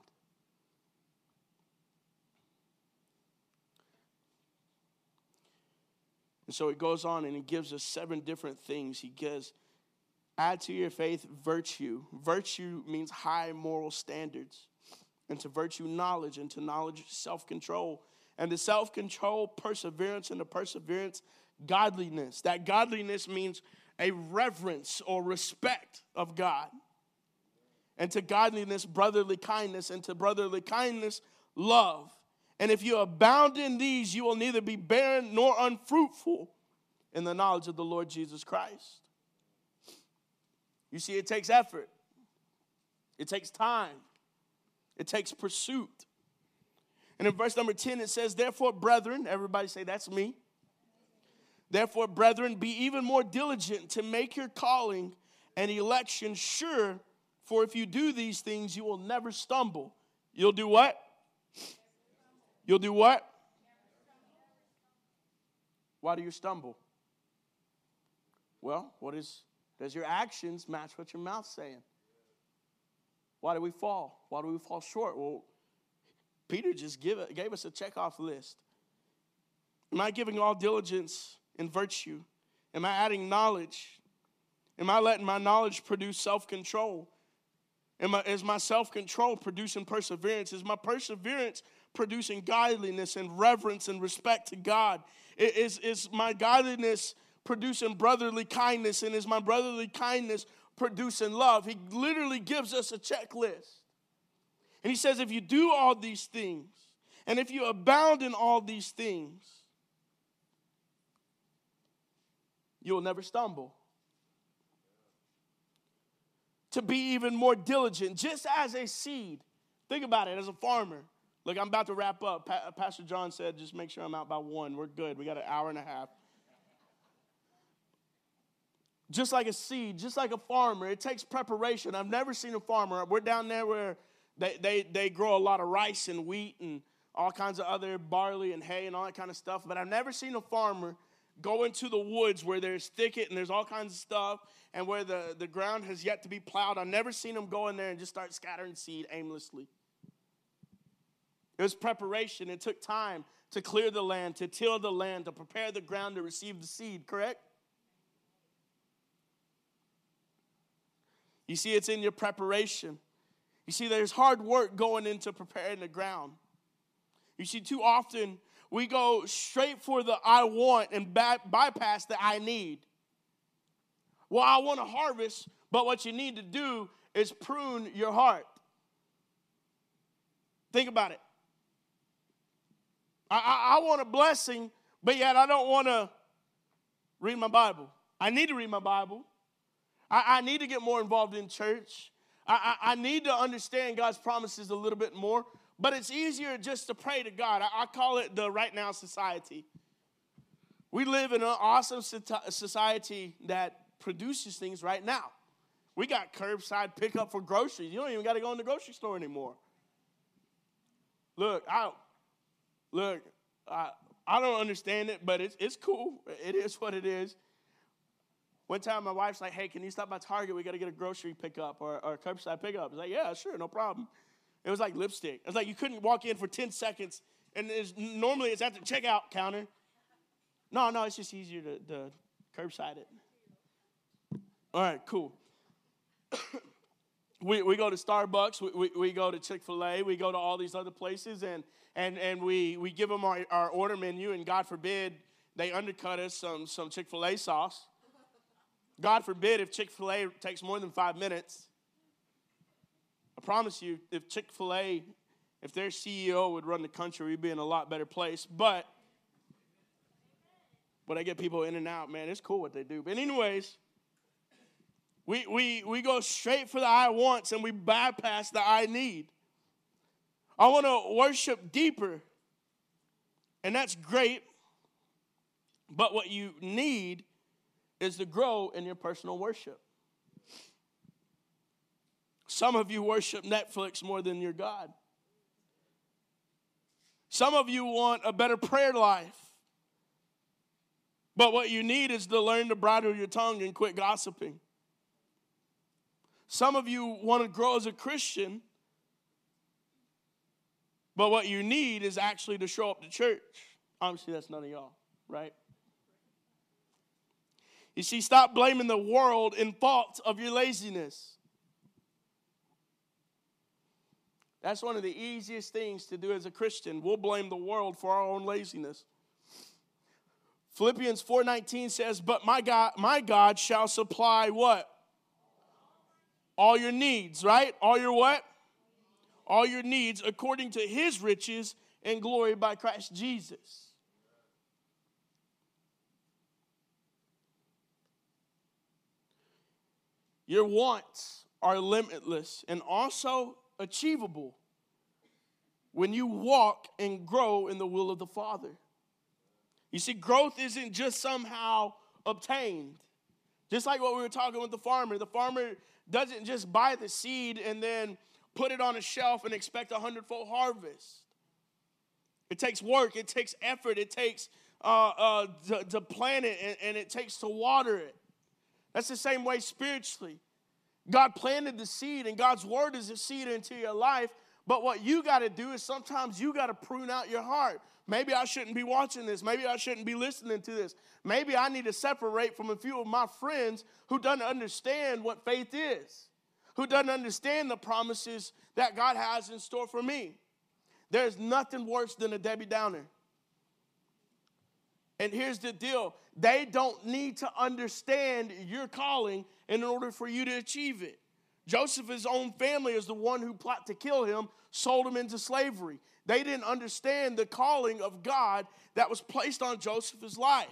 [SPEAKER 1] And so it goes on and he gives us seven different things. He gives, add to your faith virtue. Virtue means high moral standards. And to virtue, knowledge. And to knowledge, self control. And to self control, perseverance. And to perseverance, godliness. That godliness means a reverence or respect of God. And to godliness, brotherly kindness. And to brotherly kindness, love. And if you abound in these, you will neither be barren nor unfruitful in the knowledge of the Lord Jesus Christ. You see, it takes effort, it takes time, it takes pursuit. And in verse number 10, it says, Therefore, brethren, everybody say, That's me. Therefore, brethren, be even more diligent to make your calling and election sure, for if you do these things, you will never stumble. You'll do what? You'll do what? Why do you stumble? Well, what is does your actions match what your mouth's saying? Why do we fall? Why do we fall short? Well, Peter just give, gave us a checkoff list. Am I giving all diligence and virtue? Am I adding knowledge? Am I letting my knowledge produce self control? Am I, is my self control producing perseverance? Is my perseverance producing godliness and reverence and respect to God? Is, is my godliness producing brotherly kindness? And is my brotherly kindness producing love? He literally gives us a checklist. And he says, if you do all these things, and if you abound in all these things, you will never stumble. To be even more diligent, just as a seed. Think about it as a farmer. Look, I'm about to wrap up. Pa- uh, Pastor John said, just make sure I'm out by one. We're good. We got an hour and a half. Just like a seed, just like a farmer, it takes preparation. I've never seen a farmer. We're down there where they, they, they grow a lot of rice and wheat and all kinds of other barley and hay and all that kind of stuff. But I've never seen a farmer go into the woods where there's thicket and there's all kinds of stuff and where the, the ground has yet to be plowed. I've never seen them go in there and just start scattering seed aimlessly. It was preparation. It took time to clear the land, to till the land, to prepare the ground to receive the seed, correct? You see, it's in your preparation. You see, there's hard work going into preparing the ground. You see, too often we go straight for the I want and bypass the I need. Well, I want to harvest, but what you need to do is prune your heart. Think about it. I, I, I want a blessing, but yet I don't want to read my Bible. I need to read my Bible. I, I need to get more involved in church. I, I, I, need to understand God's promises a little bit more, but it's easier just to pray to God. I, I call it the right now society. We live in an awesome society that produces things right now. We got curbside pickup for groceries. You don't even got to go in the grocery store anymore. Look, I Look, I, I don't understand it, but it's, it's cool. It is what it is. One time my wife's like, hey, can you stop by Target? We got to get a grocery pickup or, or a curbside pickup. I was like, yeah, sure, no problem. It was like lipstick. It was like you couldn't walk in for 10 seconds, and it's, normally it's at the checkout counter. No, no, it's just easier to, to curbside it. All right, cool. we, we go to Starbucks, we, we, we go to Chick fil A, we go to all these other places, and, and, and we, we give them our, our order menu, and God forbid they undercut us some, some Chick fil A sauce. God forbid if Chick fil A takes more than five minutes. I promise you, if Chick fil A, if their CEO would run the country, we'd be in a lot better place. But but I get people in and out, man. It's cool what they do. But anyways, we we we go straight for the I wants and we bypass the I need. I want to worship deeper. And that's great. But what you need is to grow in your personal worship. Some of you worship Netflix more than your God. Some of you want a better prayer life. But what you need is to learn to bridle your tongue and quit gossiping. Some of you want to grow as a Christian, but what you need is actually to show up to church. Obviously, that's none of y'all, right? You see, stop blaming the world in fault of your laziness. That's one of the easiest things to do as a Christian. We'll blame the world for our own laziness. Philippians 4:19 says, "But my God, my God shall supply what? All your needs, right? All your what? All your needs according to his riches and glory by Christ Jesus." Your wants are limitless and also achievable when you walk and grow in the will of the Father. You see, growth isn't just somehow obtained. Just like what we were talking with the farmer, the farmer doesn't just buy the seed and then put it on a shelf and expect a hundredfold harvest. It takes work, it takes effort, it takes uh, uh, to, to, plant it, and, and it takes to water it. That's the same way spiritually. God planted the seed, and God's word is a seed into your life. But what you got to do is sometimes you got to prune out your heart. Maybe I shouldn't be watching this. Maybe I shouldn't be listening to this. Maybe I need to separate from a few of my friends who doesn't understand what faith is, who doesn't understand the promises that God has in store for me. There's nothing worse than a Debbie Downer. And here's the deal they don't need to understand your calling in order for you to achieve it. Joseph's own family is the one who plot to kill him, sold him into slavery. They didn't understand the calling of God that was placed on Joseph's life.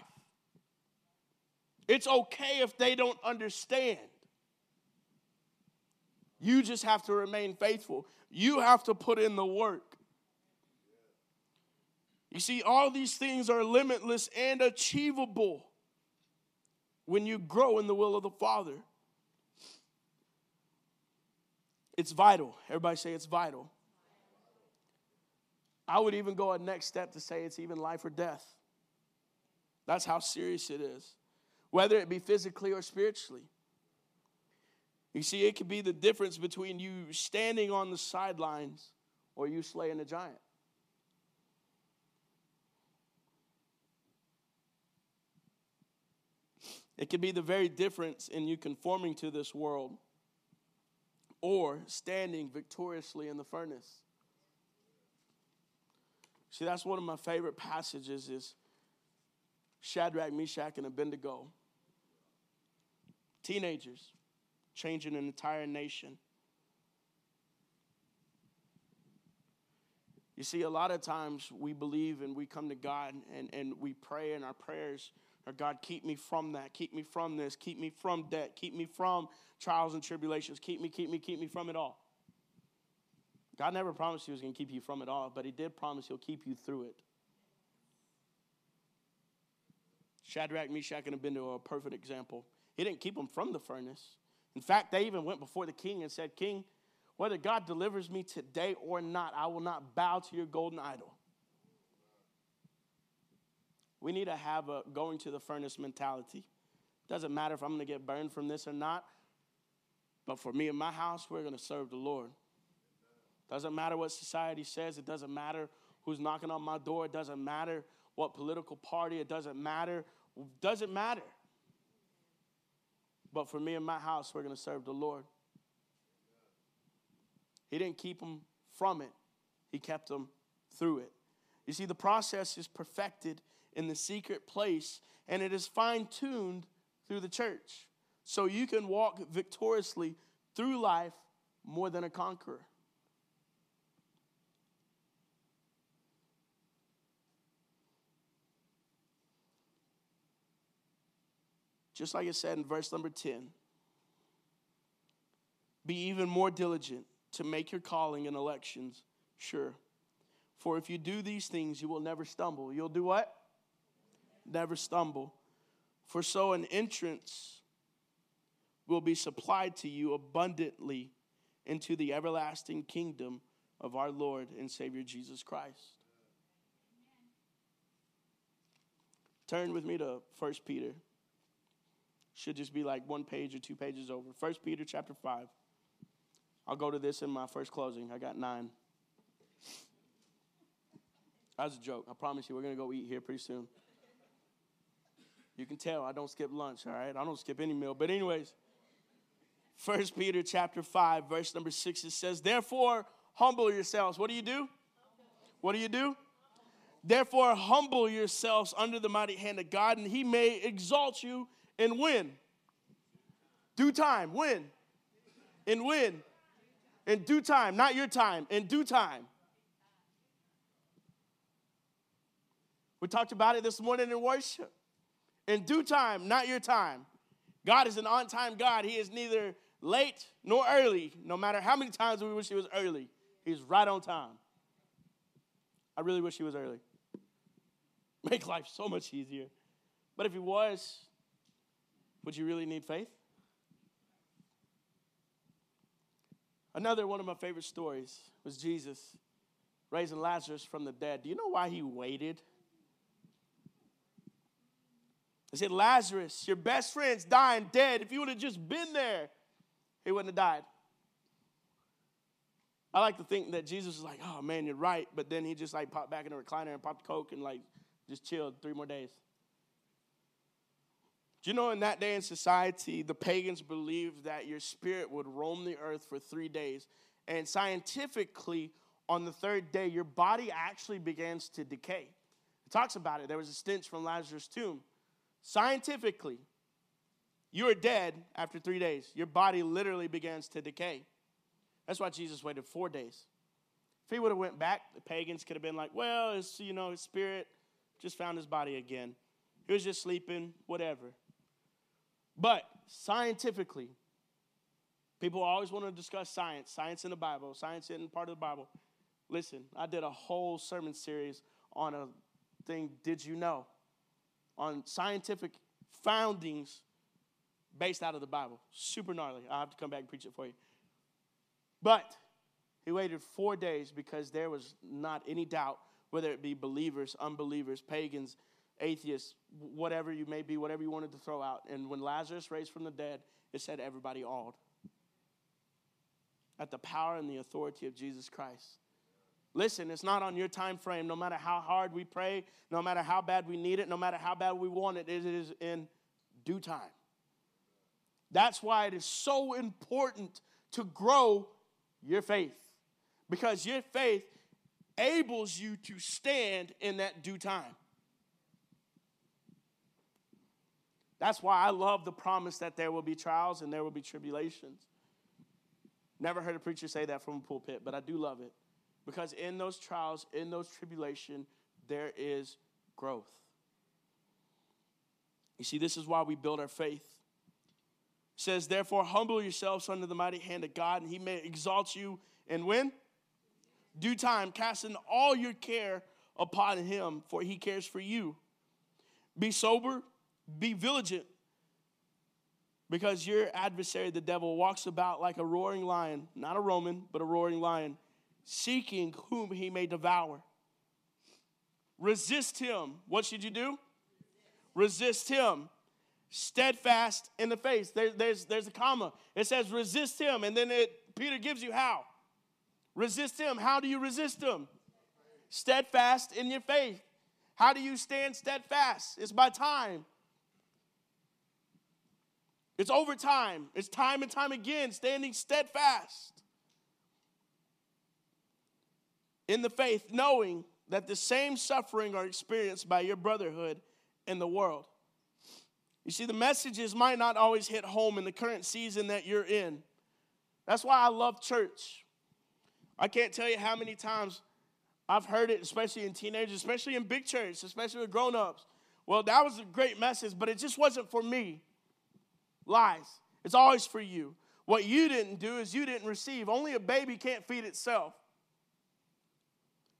[SPEAKER 1] It's okay if they don't understand. You just have to remain faithful. You have to put in the work. You see, all these things are limitless and achievable when you grow in the will of the Father. It's vital. Everybody say it's vital. I would even go a next step to say it's even life or death. That's how serious it is, whether it be physically or spiritually. You see, it could be the difference between you standing on the sidelines or you slaying a giant. It could be the very difference in you conforming to this world or standing victoriously in the furnace. See, that's one of my favorite passages is Shadrach, Meshach, and Abednego. Teenagers changing an entire nation. You see, a lot of times we believe and we come to God and, and we pray, and our prayers or God, keep me from that. Keep me from this. Keep me from debt. Keep me from trials and tribulations. Keep me, keep me, keep me from it all. God never promised He was going to keep you from it all, but He did promise He'll keep you through it. Shadrach, Meshach, and Abednego are a perfect example. He didn't keep them from the furnace. In fact, they even went before the king and said, King, whether God delivers me today or not, I will not bow to your golden idol. We need to have a going to the furnace mentality. Doesn't matter if I'm going to get burned from this or not, but for me and my house, we're going to serve the Lord. Doesn't matter what society says, it doesn't matter who's knocking on my door, it doesn't matter what political party, it doesn't matter. Doesn't matter. But for me and my house, we're going to serve the Lord. He didn't keep them from it, He kept them through it. You see, the process is perfected in the secret place, and it is fine tuned through the church. So you can walk victoriously through life more than a conqueror. Just like it said in verse number 10 be even more diligent to make your calling and elections sure. For if you do these things, you will never stumble. You'll do what? Never stumble. For so an entrance will be supplied to you abundantly into the everlasting kingdom of our Lord and Savior Jesus Christ. Turn with me to 1 Peter. Should just be like one page or two pages over. First Peter chapter 5. I'll go to this in my first closing. I got nine. That was a joke. I promise you, we're going to go eat here pretty soon. You can tell I don't skip lunch, all right? I don't skip any meal. But, anyways, First Peter chapter 5, verse number 6, it says, Therefore, humble yourselves. What do you do? What do you do? Therefore, humble yourselves under the mighty hand of God, and he may exalt you and win. Due time, win. And win. In due time, not your time, in due time. We talked about it this morning in worship. In due time, not your time. God is an on time God. He is neither late nor early, no matter how many times we wish He was early. He's right on time. I really wish He was early. Make life so much easier. But if He was, would you really need faith? Another one of my favorite stories was Jesus raising Lazarus from the dead. Do you know why he waited? He said, Lazarus, your best friend's dying dead. If you would have just been there, he wouldn't have died. I like to think that Jesus was like, oh man, you're right. But then he just like popped back in the recliner and popped Coke and like just chilled three more days. Do you know in that day in society, the pagans believed that your spirit would roam the earth for three days. And scientifically, on the third day, your body actually begins to decay. It talks about it. There was a stench from Lazarus' tomb. Scientifically, you are dead after three days. Your body literally begins to decay. That's why Jesus waited four days. If he would have went back, the pagans could have been like, well, it's, you know, his spirit just found his body again. He was just sleeping, whatever. But scientifically, people always want to discuss science, science in the Bible, science in part of the Bible. Listen, I did a whole sermon series on a thing, did you know? On scientific foundings based out of the Bible. Super gnarly. I'll have to come back and preach it for you. But he waited four days because there was not any doubt, whether it be believers, unbelievers, pagans, atheists, whatever you may be, whatever you wanted to throw out. And when Lazarus raised from the dead, it said everybody awed at the power and the authority of Jesus Christ. Listen, it's not on your time frame. No matter how hard we pray, no matter how bad we need it, no matter how bad we want it, it is in due time. That's why it is so important to grow your faith because your faith enables you to stand in that due time. That's why I love the promise that there will be trials and there will be tribulations. Never heard a preacher say that from a pulpit, but I do love it. Because in those trials, in those tribulation, there is growth. You see, this is why we build our faith. It says, therefore, humble yourselves under the mighty hand of God, and he may exalt you and when? Due time, casting all your care upon him, for he cares for you. Be sober, be vigilant, because your adversary, the devil, walks about like a roaring lion, not a Roman, but a roaring lion, seeking whom he may devour. Resist him. What should you do? Resist him. Steadfast in the face. There, there's, there's a comma. It says resist him, and then it, Peter gives you how. Resist him. How do you resist him? Steadfast in your faith How do you stand steadfast? It's by time. It's over time. It's time and time again, standing steadfast in the faith, knowing that the same suffering are experienced by your brotherhood in the world. You see, the messages might not always hit home in the current season that you're in. That's why I love church. I can't tell you how many times I've heard it, especially in teenagers, especially in big church, especially with grown ups. Well, that was a great message, but it just wasn't for me. Lies. It's always for you. What you didn't do is you didn't receive. Only a baby can't feed itself.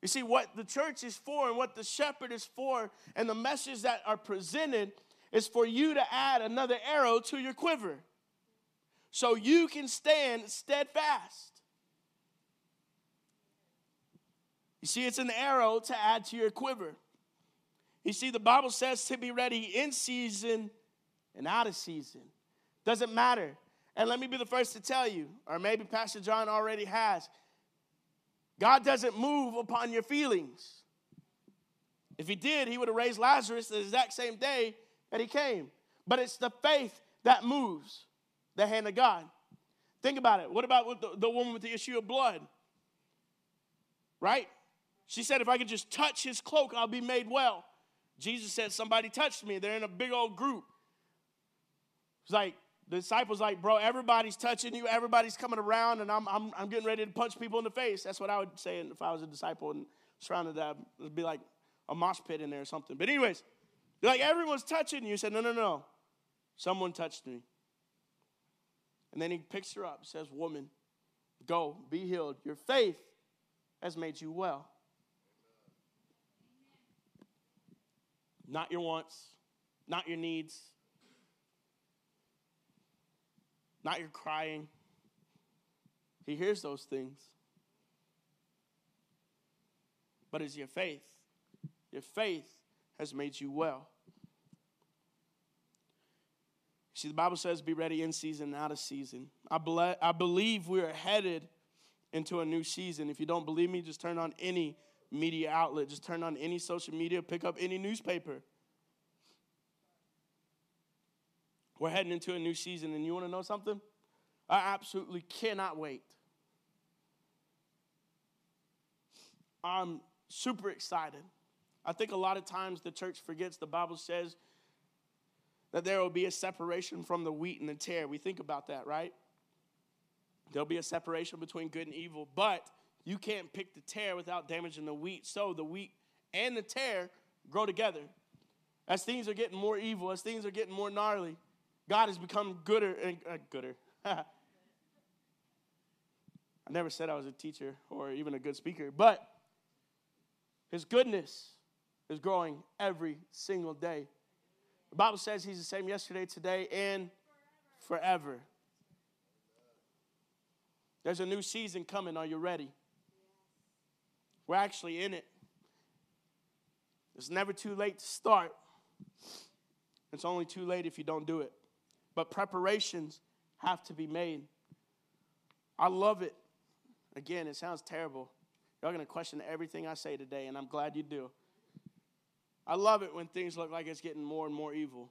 [SPEAKER 1] You see, what the church is for and what the shepherd is for, and the message that are presented is for you to add another arrow to your quiver so you can stand steadfast. You see, it's an arrow to add to your quiver. You see, the Bible says to be ready in season and out of season. Doesn't matter. And let me be the first to tell you, or maybe Pastor John already has, God doesn't move upon your feelings. If he did, he would have raised Lazarus the exact same day that he came. But it's the faith that moves the hand of God. Think about it. What about the, the woman with the issue of blood? Right? She said, If I could just touch his cloak, I'll be made well. Jesus said, Somebody touched me. They're in a big old group. It's like, the disciples like, bro, everybody's touching you, everybody's coming around, and I'm, I'm, I'm getting ready to punch people in the face. That's what I would say if I was a disciple and surrounded that. It'd be like a mosh pit in there or something. But anyways, like everyone's touching you. He said, no, no, no. Someone touched me. And then he picks her up, says, woman, go, be healed. Your faith has made you well. Not your wants, not your needs, not your crying. He hears those things. But it's your faith. Your faith has made you well. See, the Bible says, be ready in season, and out of season. I, ble- I believe we are headed into a new season. If you don't believe me, just turn on any media outlet, just turn on any social media, pick up any newspaper. We're heading into a new season, and you want to know something? I absolutely cannot wait. I'm super excited. I think a lot of times the church forgets the Bible says that there will be a separation from the wheat and the tare. We think about that, right? There'll be a separation between good and evil, but you can't pick the tare without damaging the wheat. So the wheat and the tare grow together. As things are getting more evil, as things are getting more gnarly, God has become gooder and uh, gooder. I never said I was a teacher or even a good speaker, but his goodness is growing every single day. The Bible says he's the same yesterday, today, and forever. There's a new season coming. Are you ready? We're actually in it. It's never too late to start. It's only too late if you don't do it. But preparations have to be made. I love it. Again, it sounds terrible. Y'all gonna question everything I say today, and I'm glad you do. I love it when things look like it's getting more and more evil.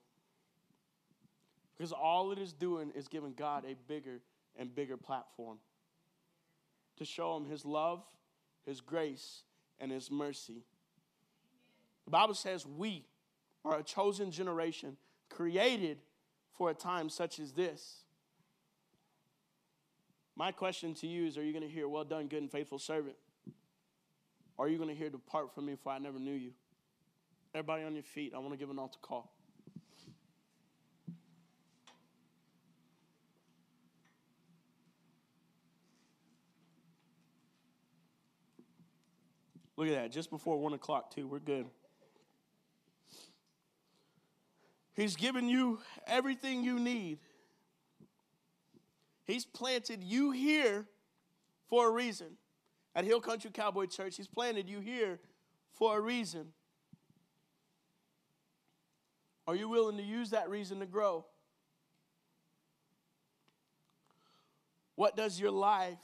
[SPEAKER 1] Because all it is doing is giving God a bigger and bigger platform to show him his love, his grace, and his mercy. The Bible says we are a chosen generation created for a time such as this. My question to you is Are you going to hear, Well done, good and faithful servant? Or are you going to hear, Depart from me, for I never knew you? Everybody on your feet, I want to give an altar call. Look at that, just before one o'clock, too. We're good. He's given you everything you need. He's planted you here for a reason. At Hill Country Cowboy Church, He's planted you here for a reason. Are you willing to use that reason to grow? What does your life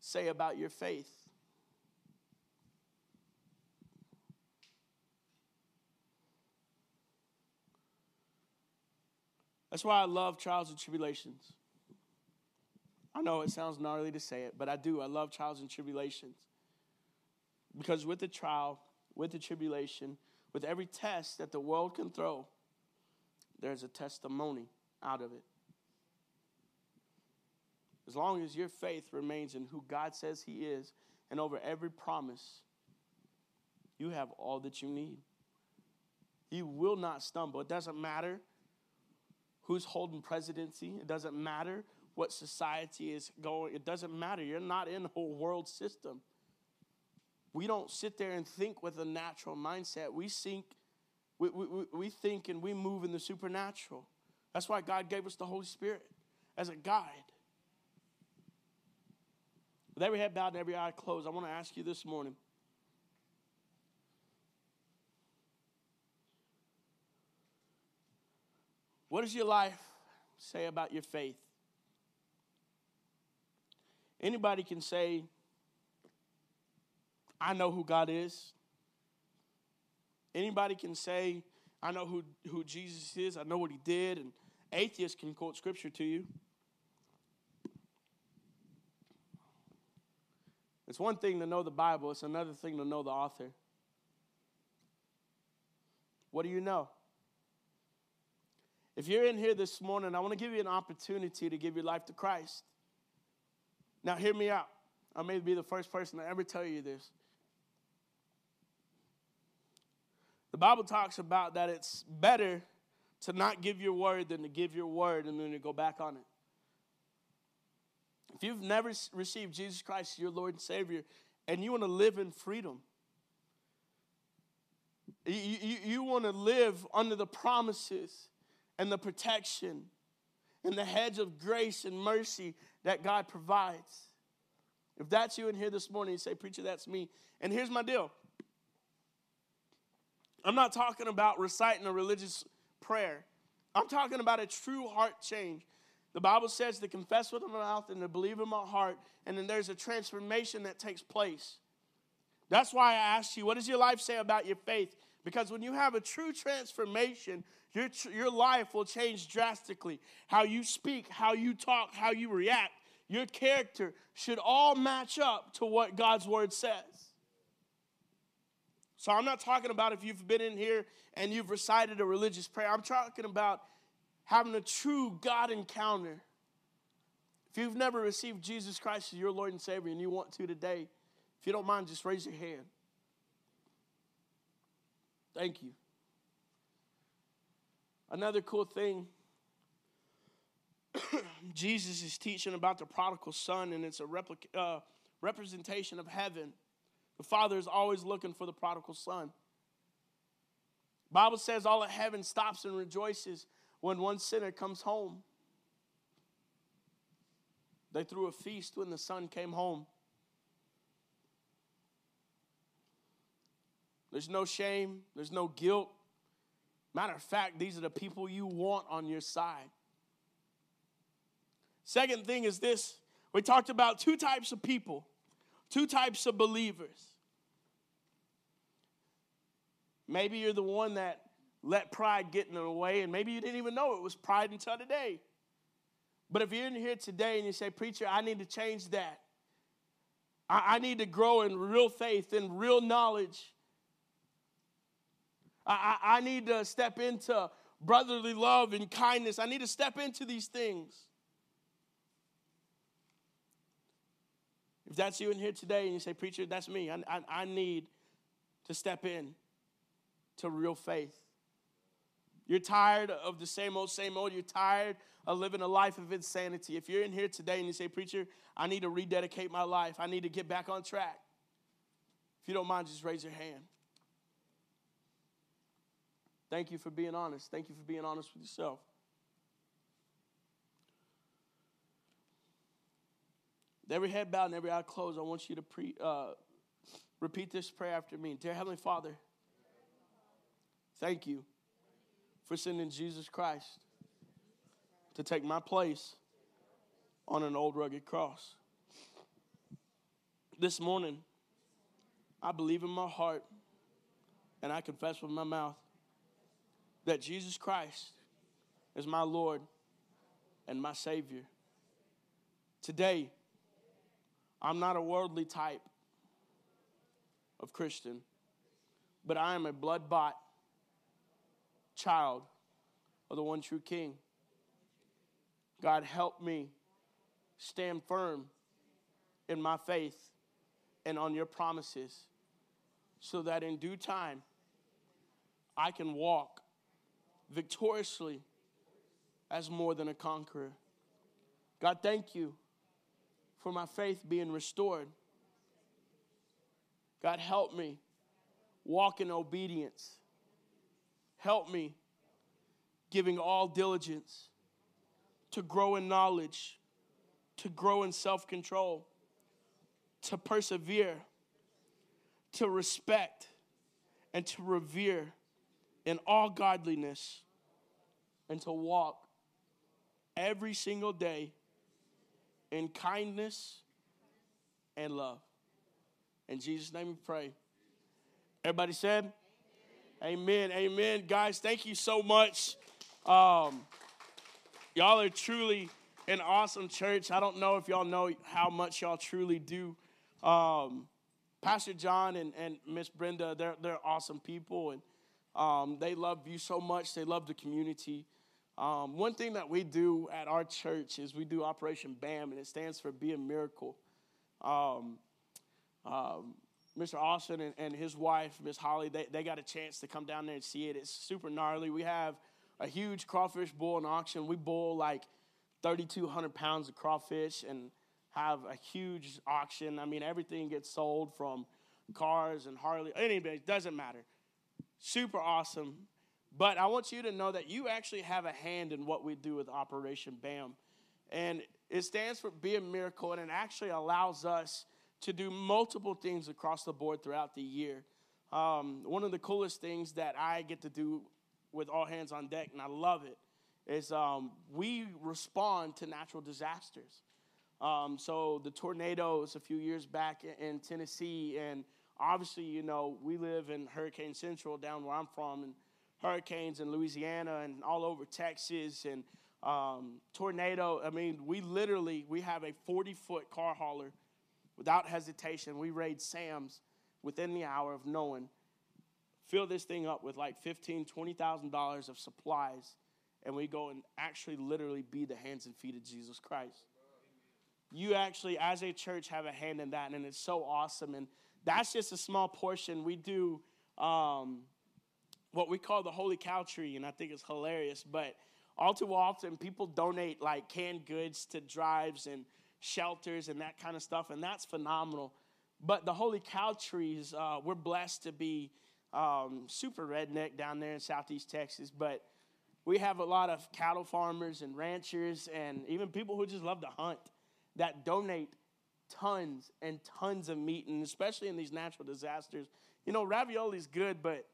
[SPEAKER 1] say about your faith? That's why I love trials and tribulations. I know it sounds gnarly to say it, but I do. I love trials and tribulations. Because with the trial, with the tribulation, with every test that the world can throw, there's a testimony out of it. As long as your faith remains in who God says He is and over every promise, you have all that you need. You will not stumble. It doesn't matter who's holding presidency, it doesn't matter what society is going, it doesn't matter. You're not in a world system. We don't sit there and think with a natural mindset. We think, we, we, we think and we move in the supernatural. That's why God gave us the Holy Spirit as a guide. With every head bowed and every eye closed, I want to ask you this morning. What does your life say about your faith? Anybody can say, I know who God is. Anybody can say, I know who, who Jesus is, I know what he did, and atheists can quote scripture to you. It's one thing to know the Bible, it's another thing to know the author. What do you know? If you're in here this morning, I want to give you an opportunity to give your life to Christ. Now, hear me out. I may be the first person to ever tell you this. The Bible talks about that it's better to not give your word than to give your word and then to go back on it. If you've never received Jesus Christ as your Lord and Savior and you want to live in freedom, you, you, you want to live under the promises and the protection and the hedge of grace and mercy that God provides. If that's you in here this morning, you say, Preacher, that's me. And here's my deal I'm not talking about reciting a religious prayer, I'm talking about a true heart change. The Bible says to confess with my mouth and to believe in my heart, and then there's a transformation that takes place. That's why I asked you, what does your life say about your faith? Because when you have a true transformation, your, your life will change drastically. How you speak, how you talk, how you react, your character should all match up to what God's word says. So I'm not talking about if you've been in here and you've recited a religious prayer. I'm talking about having a true God encounter. If you've never received Jesus Christ as your Lord and Savior and you want to today, if you don't mind, just raise your hand. Thank you. Another cool thing Jesus is teaching about the prodigal son, and it's a replica, uh, representation of heaven. The Father is always looking for the prodigal son. Bible says all of heaven stops and rejoices when one sinner comes home. They threw a feast when the son came home. There's no shame, there's no guilt. Matter of fact, these are the people you want on your side. Second thing is this we talked about two types of people, two types of believers. Maybe you're the one that let pride get in the way, and maybe you didn't even know it was pride until today. But if you're in here today and you say, Preacher, I need to change that, I, I need to grow in real faith and real knowledge. I, I, need to step into brotherly love and kindness. I need to step into these things. If that's you in here today and you say, Preacher, that's me, I, I, I need to step in to real faith. You're tired of the same old, same old. You're tired of living a life of insanity. If you're in here today and you say, Preacher, I need to rededicate my life, I need to get back on track. If you don't mind, just raise your hand. Thank you for being honest. Thank you for being honest with yourself. With every head bowed and every eye closed, I want you to pre, uh, repeat this prayer after me. Dear Heavenly Father, thank you for sending Jesus Christ to take my place on an old rugged cross. This morning, I believe in my heart and I confess with my mouth that Jesus Christ is my Lord and my Savior. Today, I'm not a worldly type of Christian, but I am a blood bought child of the one true King. God, help me stand firm in my faith and on your promises so that in due time I can walk victoriously as more than a conqueror. God, thank you for my faith being restored. God, help me walk in obedience. Help me giving all diligence to grow in knowledge, to grow in self control, to persevere, to respect, and to revere in all godliness, and to walk every single day in kindness and love. In Jesus' name we pray. Everybody said, Amen. Amen. Amen. Guys, thank you so much. Um, y'all are truly an awesome church. I don't know if y'all know how much y'all truly do. Um, Pastor John and, and Miss Brenda, they're, they're awesome people, and um, they love you so much. They love the community. Um, one thing that we do at our church is we do Operation BAM, and it stands for Be a Miracle. Um, um, Mr. Austin and, and his wife, Miss Holly, they, they got a chance to come down there and see it. It's super gnarly. We have a huge crawfish boiling auction. We bowl like 3,200 pounds of crawfish and have a huge auction. I mean, everything gets sold from cars and Harley, anybody, doesn't matter. Super awesome. But I want you to know that you actually have a hand in what we do with Operation BAM. And it stands for Be a Miracle, and it actually allows us to do multiple things across the board throughout the year. Um, one of the coolest things that I get to do with All Hands on Deck, and I love it, is um, we respond to natural disasters. Um, so the tornadoes a few years back in Tennessee, and obviously, you know, we live in Hurricane Central down where I'm from, and hurricanes in Louisiana and all over Texas and um, tornado. I mean, we literally we have a 40 foot car hauler. Without hesitation, we raid Sam's within the hour of knowing. Fill this thing up with like fifteen, twenty thousand dollars of supplies, and we go and actually literally be the hands and feet of Jesus Christ. You actually, as a church, have a hand in that, and it's so awesome. And that's just a small portion. We do um, what we call the holy cow tree, and I think it's hilarious. But all too often, people donate like canned goods to drives and shelters and that kind of stuff, and that's phenomenal. But the holy cow trees, uh, we're blessed to be um, super redneck down there in southeast Texas, but we have a lot of cattle farmers and ranchers and even people who just love to hunt that donate tons and tons of meat, and especially in these natural disasters. You know, ravioli's good, but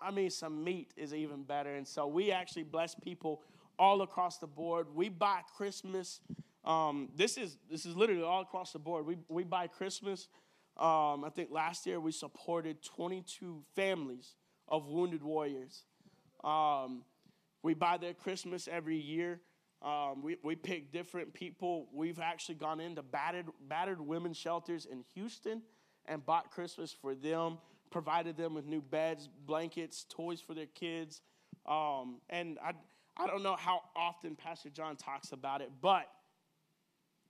[SPEAKER 1] I mean, some meat is even better. And so we actually bless people all across the board. We buy Christmas. Um, this is this is literally all across the board. We we buy Christmas. Um, I think last year we supported 22 families of wounded warriors. Um, we buy their Christmas every year. Um, we, we pick different people. We've actually gone into battered, battered women's shelters in Houston and bought Christmas for them provided them with new beds, blankets, toys for their kids. Um, and I, I don't know how often Pastor John talks about it, but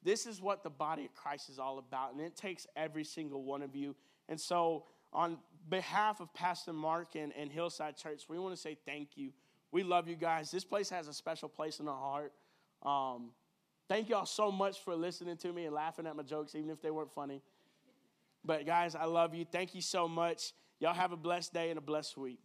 [SPEAKER 1] this is what the body of Christ is all about. And it takes every single one of you. And so, on behalf of Pastor Mark and, and Hillside Church, we want to say thank you. We love you guys. This place has a special place in our heart. Um, thank y'all so much for listening to me and laughing at my jokes, even if they weren't funny. But guys, I love you. Thank you so much. Y'all have a blessed day and a blessed week.